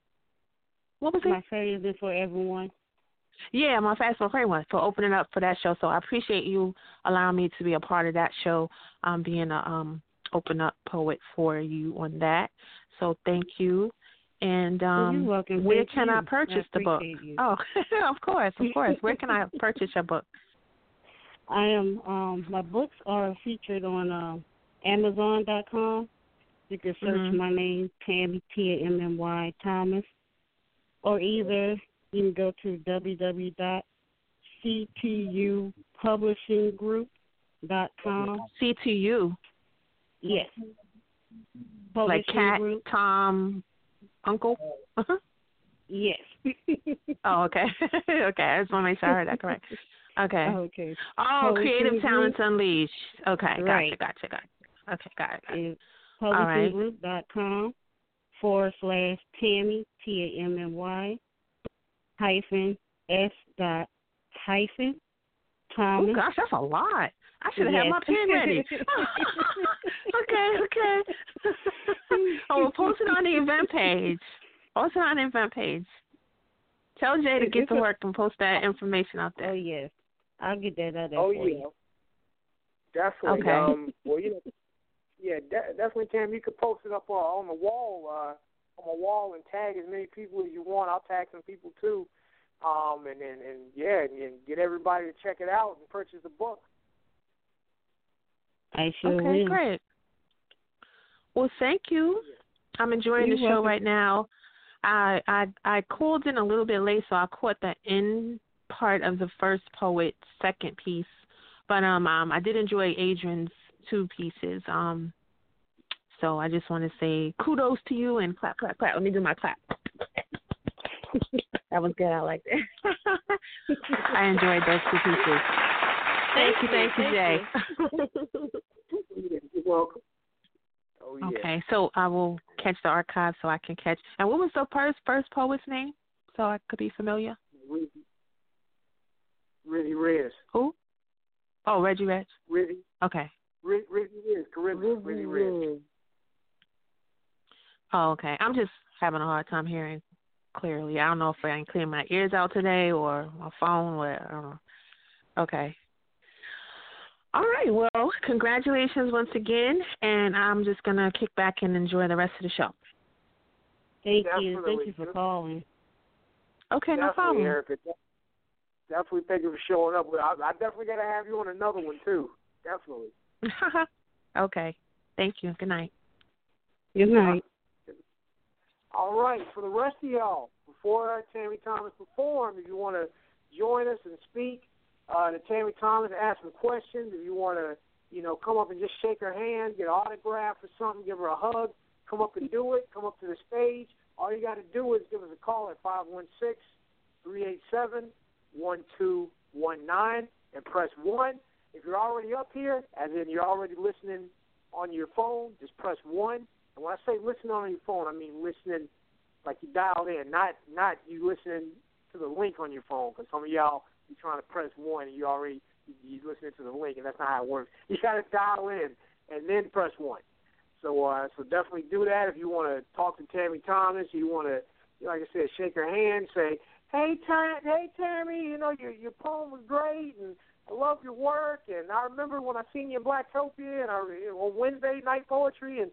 What was it? My fat isn't for everyone. Yeah, my fast for one for opening up for that show. So I appreciate you allowing me to be a part of that show, um, being a um open up poet for you on that. So thank you. And um You're welcome. where Thank can I purchase I the book? you. Oh, of course, of course. Where can I purchase your book? I am um my books are featured on um Amazon.com. You can search Mhm. my name, Tammy T A M M Y Thomas, or either you can go to www.ctupublishinggroup.com. CTU. Yes. Like Publishing cat, group. Tom, uncle. Yes. oh, okay. okay. I just want to make sure I heard that correct. Okay. Okay. Oh, Publishing Creative. Talents Unleashed. Okay, gotcha, Right. gotcha, gotcha. Okay, got it. Got it. Is All right. publishinggroup.com forward slash Tammy, T A M M Y, hyphen S dot hyphen Thomas. Oh gosh, that's a lot. I should have had my pen ready. okay, okay. oh, we'll post it on the event page. Post it on the event page. Tell Jay to get to work and post that information out there. Oh yes, I'll get that out there Oh for yeah, you. definitely. Okay. Um, well, you know, yeah, de- definitely, Cam. You could post it up uh, on the wall, uh, on the wall, and tag as many people as you want. I'll tag some people too, um, and and, and yeah, and, and get everybody to check it out and purchase the book. I sure okay, will. great. Well, thank you. I'm enjoying You're the show welcome. right now. I I I called in a little bit late, so I caught the end part of the first poet's second piece. But um, um I did enjoy Adrienne's two pieces. Um, So I just want to say kudos to you and clap, clap, clap. Let me do my clap. that was good. I liked it. I enjoyed those two pieces. Thank, you, thank you, Jay. You're welcome. Oh yeah. Okay, so I will catch the archive so I can catch. And what was the first first poet's name, so I could be familiar? Reggie Reyes. Who? Oh, Reggie Reg. Reggie. Okay. Reggie Reyes. Caribbean. Reggie Reyes. Oh, okay. I'm just having a hard time hearing clearly. I don't know if I can clear my ears out today or my phone. Or, I don't know. Okay. All right. Well, congratulations once again, and I'm just gonna kick back and enjoy the rest of the show. Thank you. Thank you for calling. Okay, no problem. Erica. De- Definitely thank you for showing up. I, I definitely got to have you on another one too. Definitely. okay. Thank you. Good night. Good night. All right, for the rest of y'all, before Tammy Thomas perform, if you want to join us and speak uh, to Tammy Thomas, ask some questions, if you want to, you know, come up and just shake her hand, get an autograph or something, give her a hug, come up and do it. Come up to the stage. All you got to do is give us a call at five one six three eight seven one two one nine and press one. If you're already up here, as in you're already listening on your phone, just press one. And when I say listening on your phone, I mean listening like you dialed in, not not you listening to the link on your phone. Because some of y'all you trying to press one and you already you, you listening to the link, and that's not how it works. You got to dial in and then press one. So uh, so definitely do that if you want to talk to Tammy Thomas. You want to, like I said, shake her hand, say, "Hey, Tam, hey Tammy, you know your your poem was great, and I love your work. And I remember when I seen you in Blacktopia and on Wednesday night poetry, and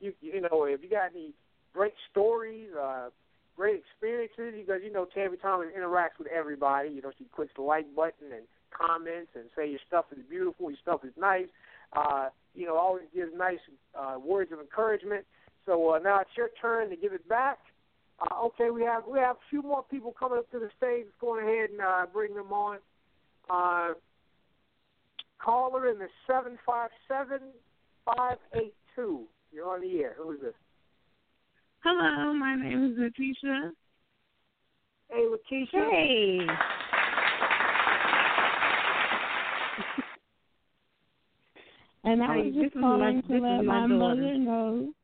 you you know if you got any great stories, uh, great experiences, because you know Tammy Thomas interacts with everybody. You know she clicks the like button and comments and say your stuff is beautiful, your stuff is nice. Uh, you know, always gives nice uh, words of encouragement. So uh, now it's your turn to give it back. Uh, okay, we have we have a few more people coming up to the stage. Let's go ahead and uh, bring them on. Uh, caller in the seven five seven five eight two. You're on the air. Who is this? Hello, my name is Letitia. Hey, Lakeisha. Hey. And I Hey, was just my- calling this to let my my mother know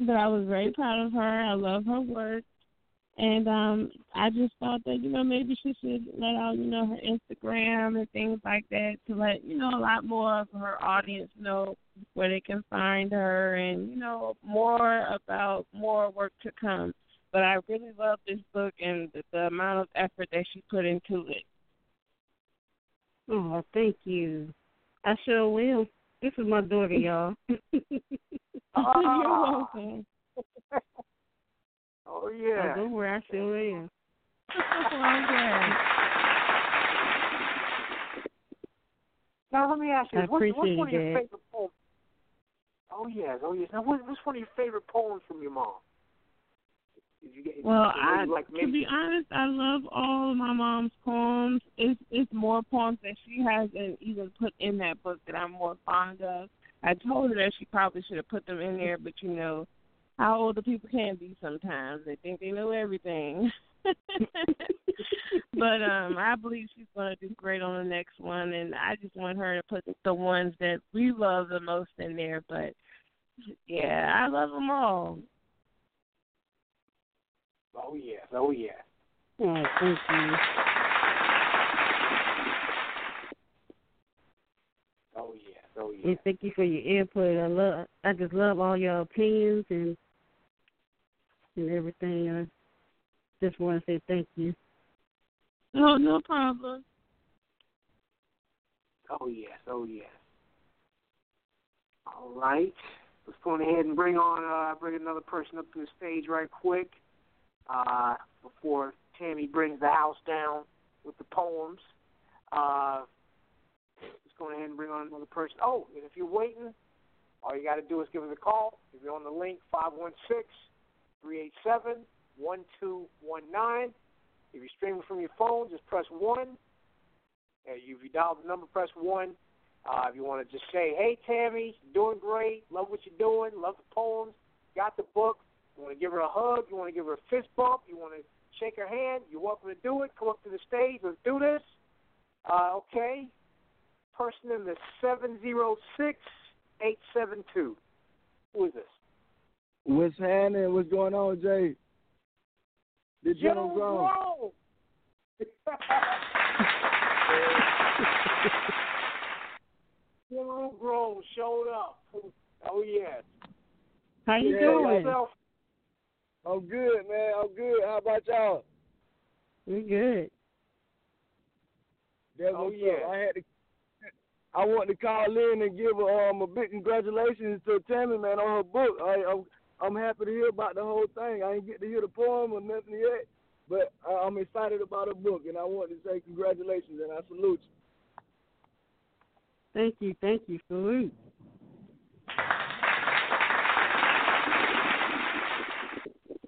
that I was very proud of her. I love her work. And um I just thought that, you know, maybe she should let out, you know, her Instagram and things like that to let, you know, a lot more of her audience know where they can find her and, you know, more about more work to come. But I really love this book and the, the amount of effort that she put into it. Oh, thank you. I sure will. This is my daughter, y'all. Ah. You're welcome. Oh, oh yeah. Oh, don't worry, I sure am. Now let me ask you, I what's, what's one of your that. favorite poems? Oh yes, oh yes. Now what, what's one of your favorite poems from your mom? Did you get, Well, I like to be honest, I love all of my mom's poems. It's it's more poems that she hasn't even put in that book that I'm more fond of. I told her that she probably should have put them in there, but you know how older people can be sometimes. They think they know everything. but um I believe she's gonna do great on the next one and I just want her to put the ones that we love the most in there. But yeah, I love them all. Oh yes, oh yes. Oh, thank you. Oh yes, oh yes. And thank you for your input. I love. I just love all your opinions and and everything. I just want to say thank you. Oh, no problem. Oh yes, oh yes. All right. Let's go ahead and bring on uh bring another person up to the stage right quick. Uh before Tammy brings the house down with the poems. Uh let's go ahead and bring on another person. Oh, and if you're waiting, all you gotta do is give us a call. If you're on the link five one six three eight seven one two one nine. If you're streaming from your phone, just press one. Uh, if you dial the number, press one. Uh, if you want to just say, hey, Tammy, doing great, love what you're doing, love the poems, got the book, you want to give her a hug, you want to give her a fist bump, you want to shake her hand, you're welcome to do it. Come up to the stage, let's do this. Uh, okay. Person in the 706872. Who is this? What's happening? What's going on, Jay? The General Grown. General Grown showed up. Oh yes. How you Yeah, doing? Yourself? I'm good, man. I'm good. How about y'all? We good. That's Oh, yeah. up. I had to. I want to call in and give um a big congratulations to Tammy, man, on her book. I, I'm I'm happy to hear about the whole thing. I ain't get to hear the poem or nothing yet, but I, I'm excited about her book, and I want to say congratulations and I salute you. Thank you, thank you. Salute.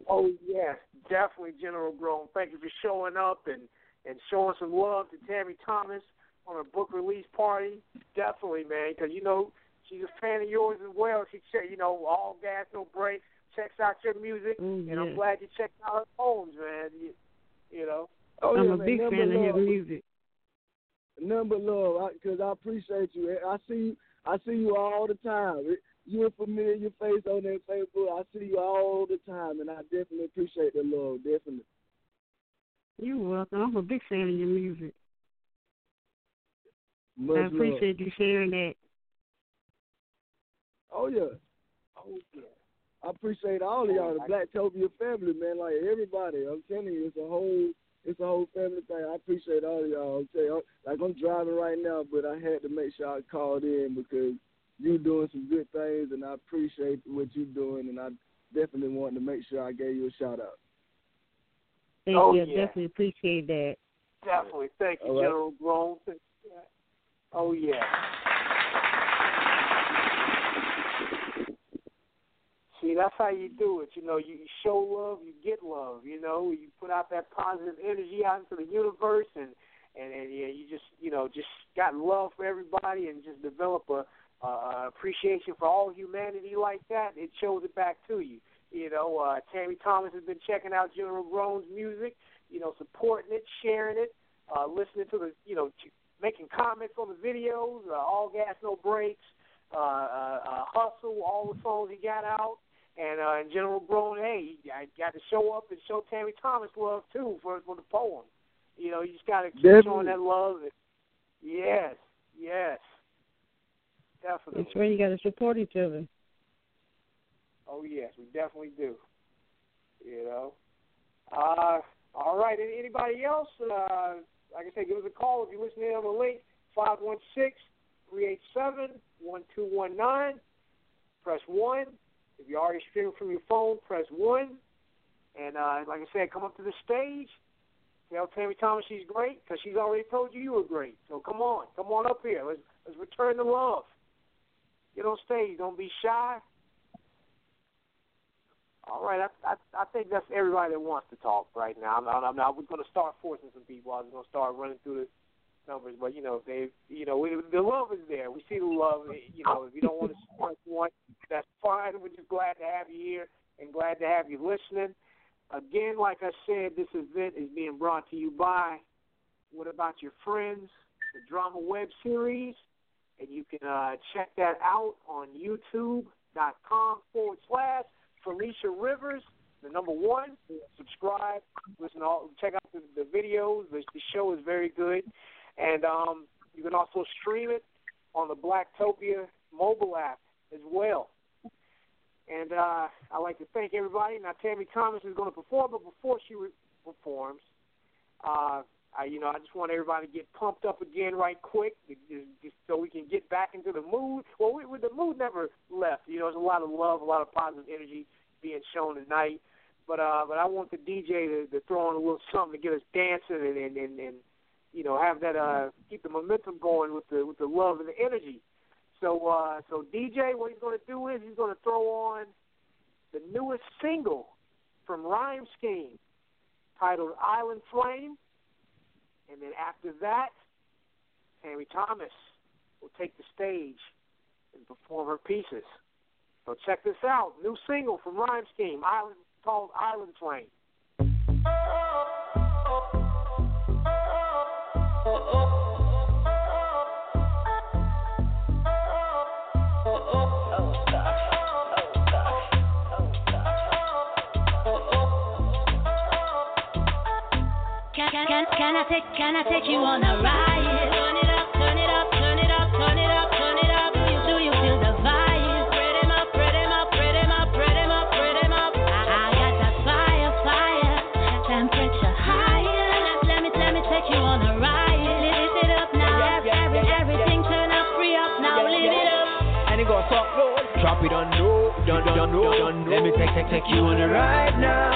Oh yes, definitely General Grown. Thank you for showing up and and showing some love to Tammy Thomas on her book release party. Definitely, man, because you know she's a fan of yours as well. She said, you know, all gas no brakes. Checks out your music, Mm, and I'm glad you checked out her poems, man. You, you know. Oh, I'm yeah, a man, big number fan of his music. Number love, because I, appreciate you. I see you. I see you all the time. You're a familiar face on that Facebook. I see you all the time, and I definitely appreciate the love. Definitely. You're welcome. I'm a big fan of your music. Much I love. appreciate you sharing that. Oh yeah. Oh yeah. I appreciate all of oh, y'all, the Blacktopia family, man. Like everybody, I'm telling you, it's a whole, it's a whole family thing. I appreciate all of y'all. I'm telling you, like I'm driving right now, but I had to make sure I called in because you doing some good things, and I appreciate what you're doing, and I definitely wanted to make sure I gave you a shout out. Thank Oh, you. Yeah. definitely appreciate that. Definitely. Thank you, All right. General Grown. Oh yeah. See, that's how you do it. You know, you show love, you get love. You know, you put out that positive energy out into the universe, and and and yeah, you just you know just got love for everybody, and just develop a, a appreciation for all humanity like that. It shows it back to you. You know, uh, Tammy Thomas has been checking out General Grown's music. You know, supporting it, sharing it, uh, listening to the you know making comments on the videos. Uh, all gas, no brakes. Uh, uh, uh, hustle, all the songs he got out. And uh, in General Grown, hey, I got to show up and show Tammy Thomas love too for for the poem. You know, you just got to keep Definitely. showing that love. Yes, yes, definitely. That's where you got to support each other. Oh yes, we definitely do. You know. Uh, all right. Anybody else? Uh, like I said, give us a call if you're listening on the link. Five one six three eight seven one two one nine. Press one. If you're already streaming from your phone, press one. And uh, like I said, come up to the stage. Tell Tammy Thomas she's great because she's already told you you were great. So come on, come on up here. Let's let's return the love. Get on stage. Don't be shy. All right, I, I I think that's everybody that wants to talk right now. I'm, I'm, I'm we're going to start forcing some people. I was going to start running through the numbers, but you know, they, you know, we, the love is there. We see the love. You know, if you don't want to support one, that's fine. We're just glad to have you here and glad to have you listening. Again, like I said, this event is being brought to you by What About Your Friends, the drama web series, and you can uh, check that out on YouTube.com forward slash Felicia Rivers, the number one. Subscribe, listen, all, check out the, the videos. The, the show is very good, and um, you can also stream it on the Blacktopia mobile app as well. And uh, I'd like to thank everybody. Now, Tammy Thomas is going to perform, but before she re- performs, uh, I, you know, I just want everybody to get pumped up again right quick, just, just so we can get back into the mood. Well, we, we, the mood never left. You know, there's a lot of love, a lot of positive energy being shown tonight. But uh, but I want the DJ to, to throw in a little something to get us dancing and and, and, and you know have that uh keep the momentum going with the with the love and the energy. So uh, so DJ, what he's going to do is he's going to throw on the newest single from Rhyme Scheme titled Island Flame. And then after that, Tammy Thomas will take the stage and perform her pieces. So check this out. New single from Rhyme Scheme, Island called Island Flame. Can, can, can, can I take can I take you on a ride? Turn it up, turn it up, turn it up, turn it up, turn it up. Do you do you feel the vibe? Spread 'em up, spread 'em up, spread 'em up, spread 'em up, spread 'em up. I, I got that fire, fire, temperature higher. Let, let me let me take you on a ride. Lift it up now, every, every, everything turn up, free up now, lift it up. And it goes up low. Drop it on low, done, done, done, Let me take, take, take you on a ride now.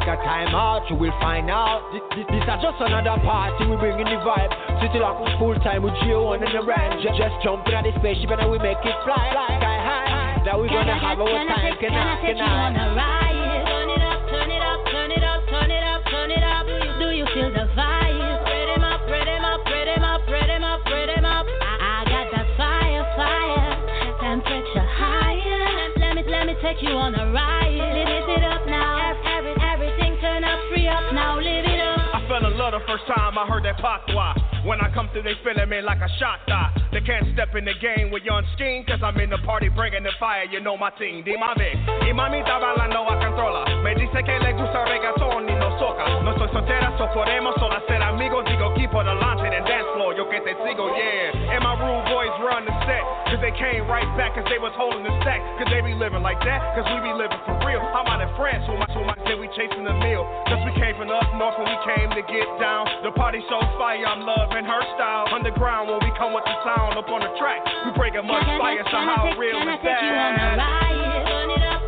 Take a time out, you will find out. This, this, this is just another party, we bringing the vibe. City lock full time with Gio on the ranch. Just, just jump in the spaceship and then we make it fly, fly sky high. Now we gonna have our time, can I, can Take you on a I? ride. Turn it up, turn it up, turn it up, turn it up, turn it up. Do you, do you feel the vibe? Spread 'em up, spread 'em first time I heard that patois. When I come through, they feeling me like a shot die. They can't step in the game with young scheme, cause I'm in the party bringing the fire, you know my team. Dime y mamita bailando a controla. Me dice que le gusta reggaeton y no soca. No soy soltera, so podemos solo ser amigos. Digo, keep on the launch and dance floor, yo que te sigo, yeah. And my rude boys run the set, cause they came right back, cause they was holding the stack. Cause they be living like that, cause we be living for real. I'm out in France, who my, who my say we chasing the meal. Cause we came from up north when we came to get down. The party so fire, I'm loving her style. Underground when we come with the sound up on the track. We breaking much fire, so how real is take you on a that? ride? Turn it up,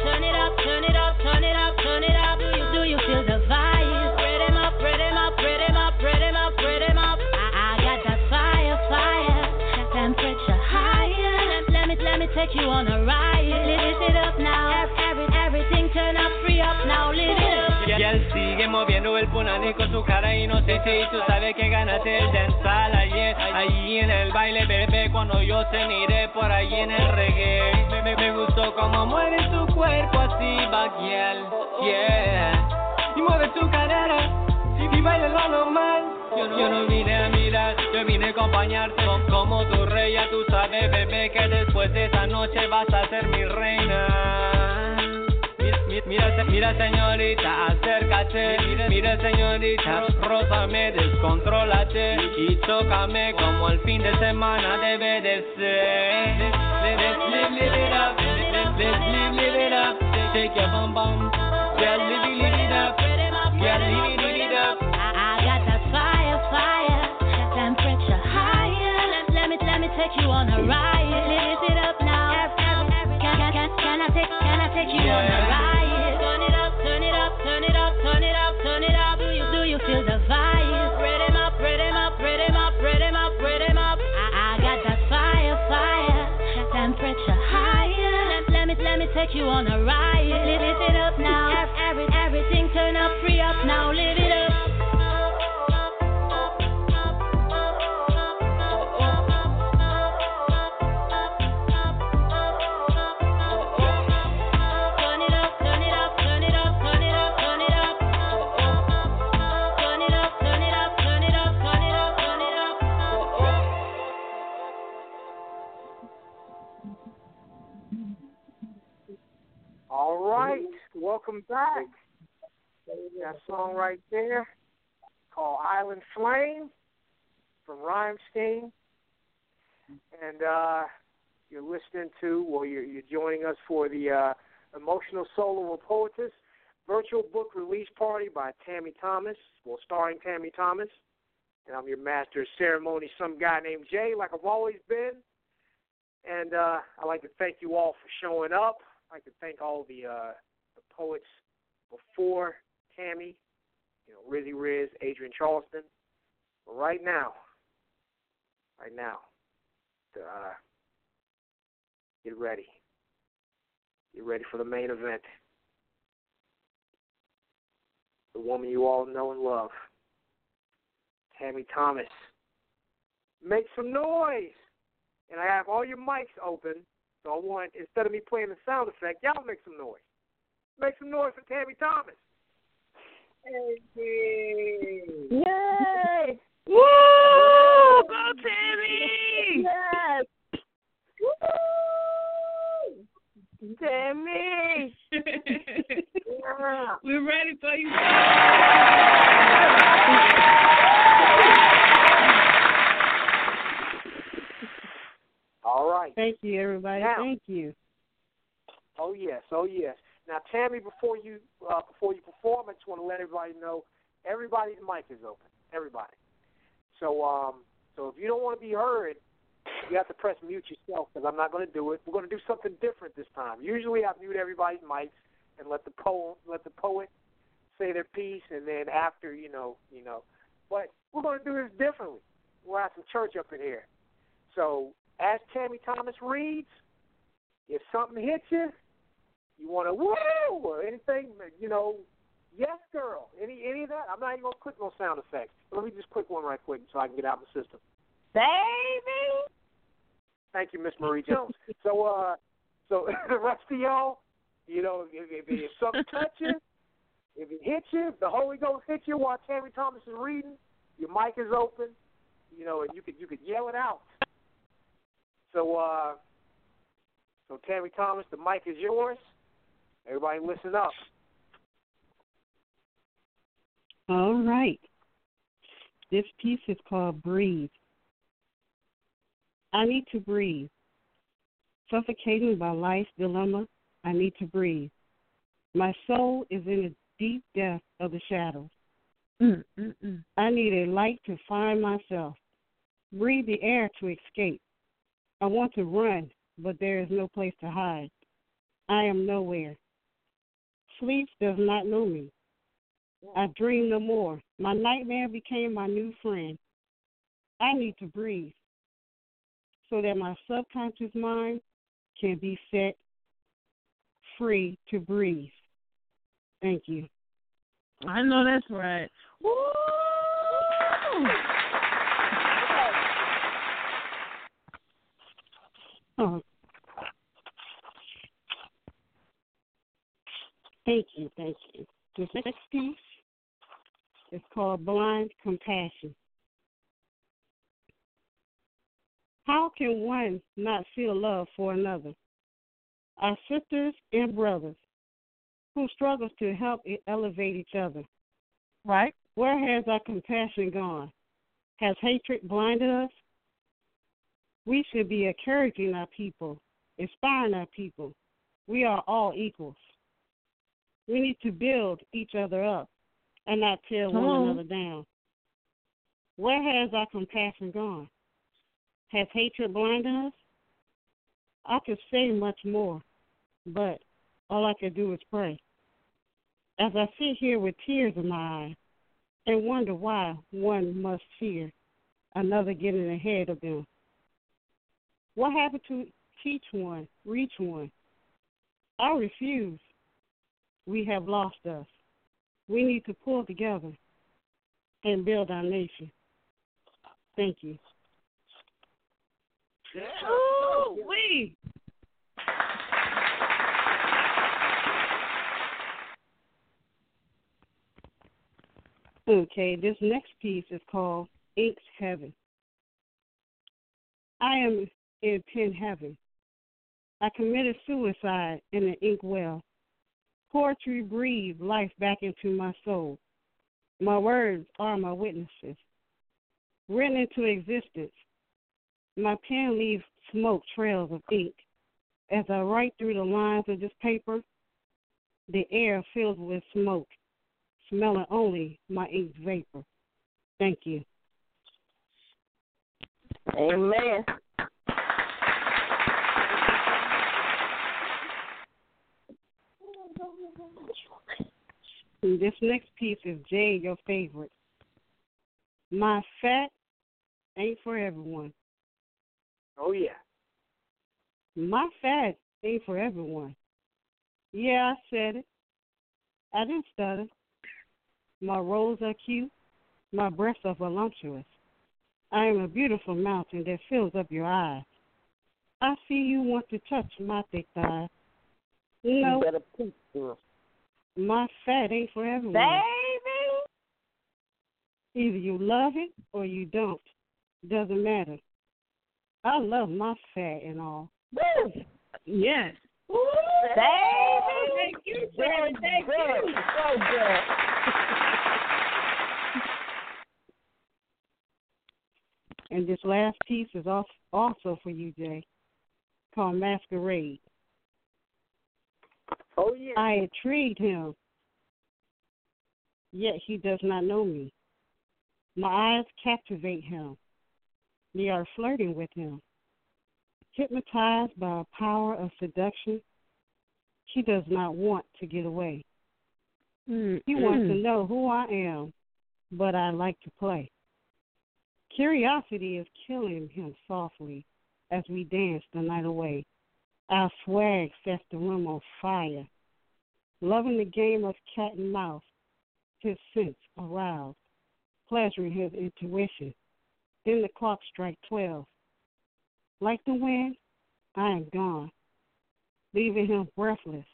punani con su cara inocente y tú sabes que ganaste el dancehall ayer Allí en el baile, bebé, cuando yo te miré por allí en el reggae. Me, me, gustó como mueve tu cuerpo así, baguiel, yeah. Y mueve tu cadera y baila lo normal. Yo no, yo no vine a mirar, yo vine a acompañarte. Como tu rey, ya tú sabes, bebé, que después de esa noche vas a ser mi reina Mira, mira señorita, acércate. Mira, señorita, rózame, descontrólate y como el fin de semana debe de ser. Let's live, live it up, let's live, live it up. Take your bum bum, yeah, live it, live it up, yeah, live it, live it up. I, got that fire, fire, temperature higher. Let, let me let me take you on a ride. Lift it up now. Can, can, can, can I take can I take you on a ride? Take you on a ride. Lift it up now. Every, everything turn up, free up now. Live welcome back. That song right there called Island Flame from Rhyme Scheme. And uh, you're listening to, well, you're, you're joining us for the uh, Emotional Soul of a Poetess virtual book release party by Tammy Thomas, well, starring Tammy Thomas. And I'm your master of ceremony, some guy named Jay, like I've always been. And uh, I'd like to thank you all for showing up. I'd like to thank all the, uh, poets before Tammy, you know, Rizzy Riz, Adrienne Charleston. But right now, right now, to, uh, get ready. Get ready for the main event. The woman you all know and love, Tammy Thomas. Make some noise. and I have all your mics open. So I want instead of me playing the sound effect, y'all make some noise. Make some noise for Tammy Thomas. Yay! Woo! Go Tammy! Yes. Woo! Tammy! We're ready for you. All right. Thank you, everybody. Now- Thank you. Oh yes, oh yes. Now, Tammy, before you uh, before you perform, I just want to let everybody know everybody's mic is open. Everybody. So um, so if you don't want to be heard, you have to press mute yourself because I'm not going to do it. We're going to do something different this time. Usually, I mute everybody's mics and let the poem let the poet say their piece, and then after, you know, you know. But we're going to do this differently. We'll have some church up in here. So as Tammy Thomas reads, if something hits you, you want to woo or anything, you know, yes, girl, any any of that. I'm not even gonna click no sound effects. Let me just click one right quick so I can get out of the system. Baby. Thank you, Miss Marie Jones. so, uh, so the rest of y'all, you know, if, if, if something touches, you, if it hits you, if the Holy Ghost hits you while Tammy Thomas is reading, your mic is open, you know, and you could you could yell it out. So, uh, so Tammy Thomas, the mic is yours. Everybody, listen up. All right. This piece is called Breathe. I need to breathe. Suffocating by life's dilemma, I need to breathe. My soul is in the deep depth of the shadows. Mm, mm, mm. I need a light to find myself. Breathe the air to escape. I want to run, but there is no place to hide. I am nowhere. Sleep does not know me. I dream no more. My nightmare became my new friend. I need to breathe so that my subconscious mind can be set free to breathe. Thank you. I know that's right. Woo! Oh. Thank you, thank you. This next piece is called Blind Compassion. How can one not feel love for another? Our sisters and brothers who struggle to help elevate each other. Right? Where has our compassion gone? Has hatred blinded us? We should be encouraging our people, inspiring our people. We are all equals. We need to build each other up and not tear Come one on. another down. Where has our compassion gone? Has hatred blinded us? I could say much more, but all I can do is pray. As I sit here with tears in my eyes and wonder why one must fear another getting ahead of them. What happened to teach one, reach one? I refuse. We have lost us. We need to pull together and build our nation. Thank you. Ooh, wee. Okay, this next piece is called Ink's Heaven. I am in pen heaven. I committed suicide in an ink well. Poetry breathed life back into my soul. My words are my witnesses. Written into existence, my pen leaves smoke trails of ink. As I write through the lines of this paper, the air fills with smoke, smelling only my ink's vapor. Thank you. Amen. And this next piece is Jay, your favorite. My fat ain't for everyone. Oh yeah. My fat ain't for everyone. Yeah, I said it. I didn't stutter. My rolls are cute. My breasts are voluptuous. I am a beautiful mountain that fills up your eyes. I see you want to touch my thick thigh. You know, You better peep, girl. my fat ain't for everyone. Baby. Either you love it or you don't. Doesn't matter. I love my fat and all. Yes. Woo! Baby. Thank you, Good, Thank good. you. So good. And this last piece is also for you, Jay, called Masquerade. Oh yeah. I intrigued him, yet he does not know me. My eyes captivate him. They are flirting with him. Hypnotized by a power of seduction, he does not want to get away. He wants to know who I am, but I like to play. Curiosity is killing him softly as we dance the night away. Our swag sets the room on fire. Loving the game of cat and mouse, his sense aroused, pleasuring his intuition. Then the clock strike twelve. Like the wind, I am gone, leaving him breathless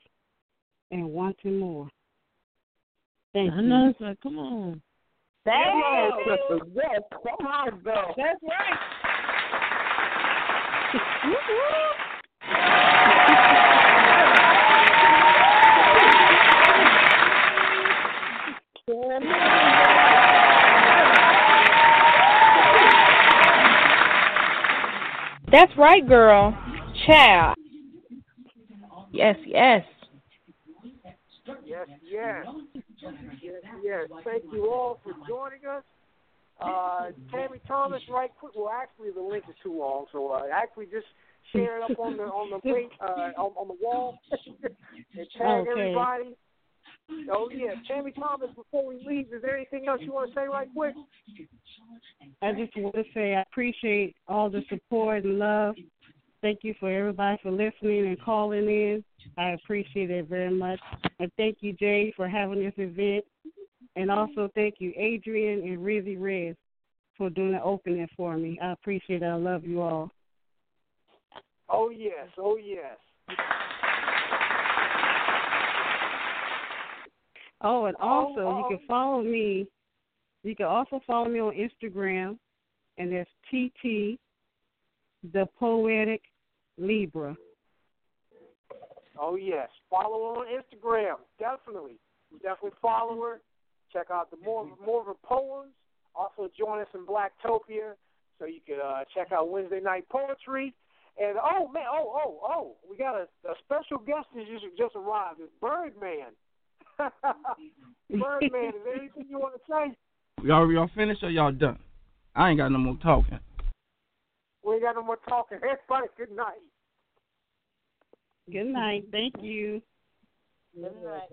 and wanting more. Thank I you. know, so come on. Yes, sister. Yes, come on, girl. That's right. That's right, girl. Child. Yes, yes. Yes, yes. Yes, yes. Thank you all for joining us. Uh, Tammy Thomas, right quick. Well, actually, the link is too long, so uh, actually just share it up on the on the link uh, on, on the wall and tag Okay. everybody. Oh yeah, Tammy Thomas. Before we leave, is there anything else you want to say, right quick? I just want to say I appreciate all the support and love. Thank you for everybody for listening and calling in. I appreciate it very much. And thank you, Jay, for having this event. And also thank you, Adrienne and Rizzy Riz, for doing the opening for me. I appreciate it. I love you all. Oh yes, oh yes. Oh, and also Oh, you oh. can follow me. You can also follow me on Instagram, and that's TT, the Poetic Libra. Oh yes, follow her on Instagram. Definitely, definitely follow her. Check out the more more of her poems. Also join us in Blacktopia, so you can uh, check out Wednesday night poetry. And oh man, oh oh oh, we got a, a special guest that just just arrived. It's Birdman. Birdman, is there anything you want to say? Y'all, y'all finished or y'all done? I ain't got no more talking. We ain't got no more talking. Everybody, good night. Good night. Thank you. Good night.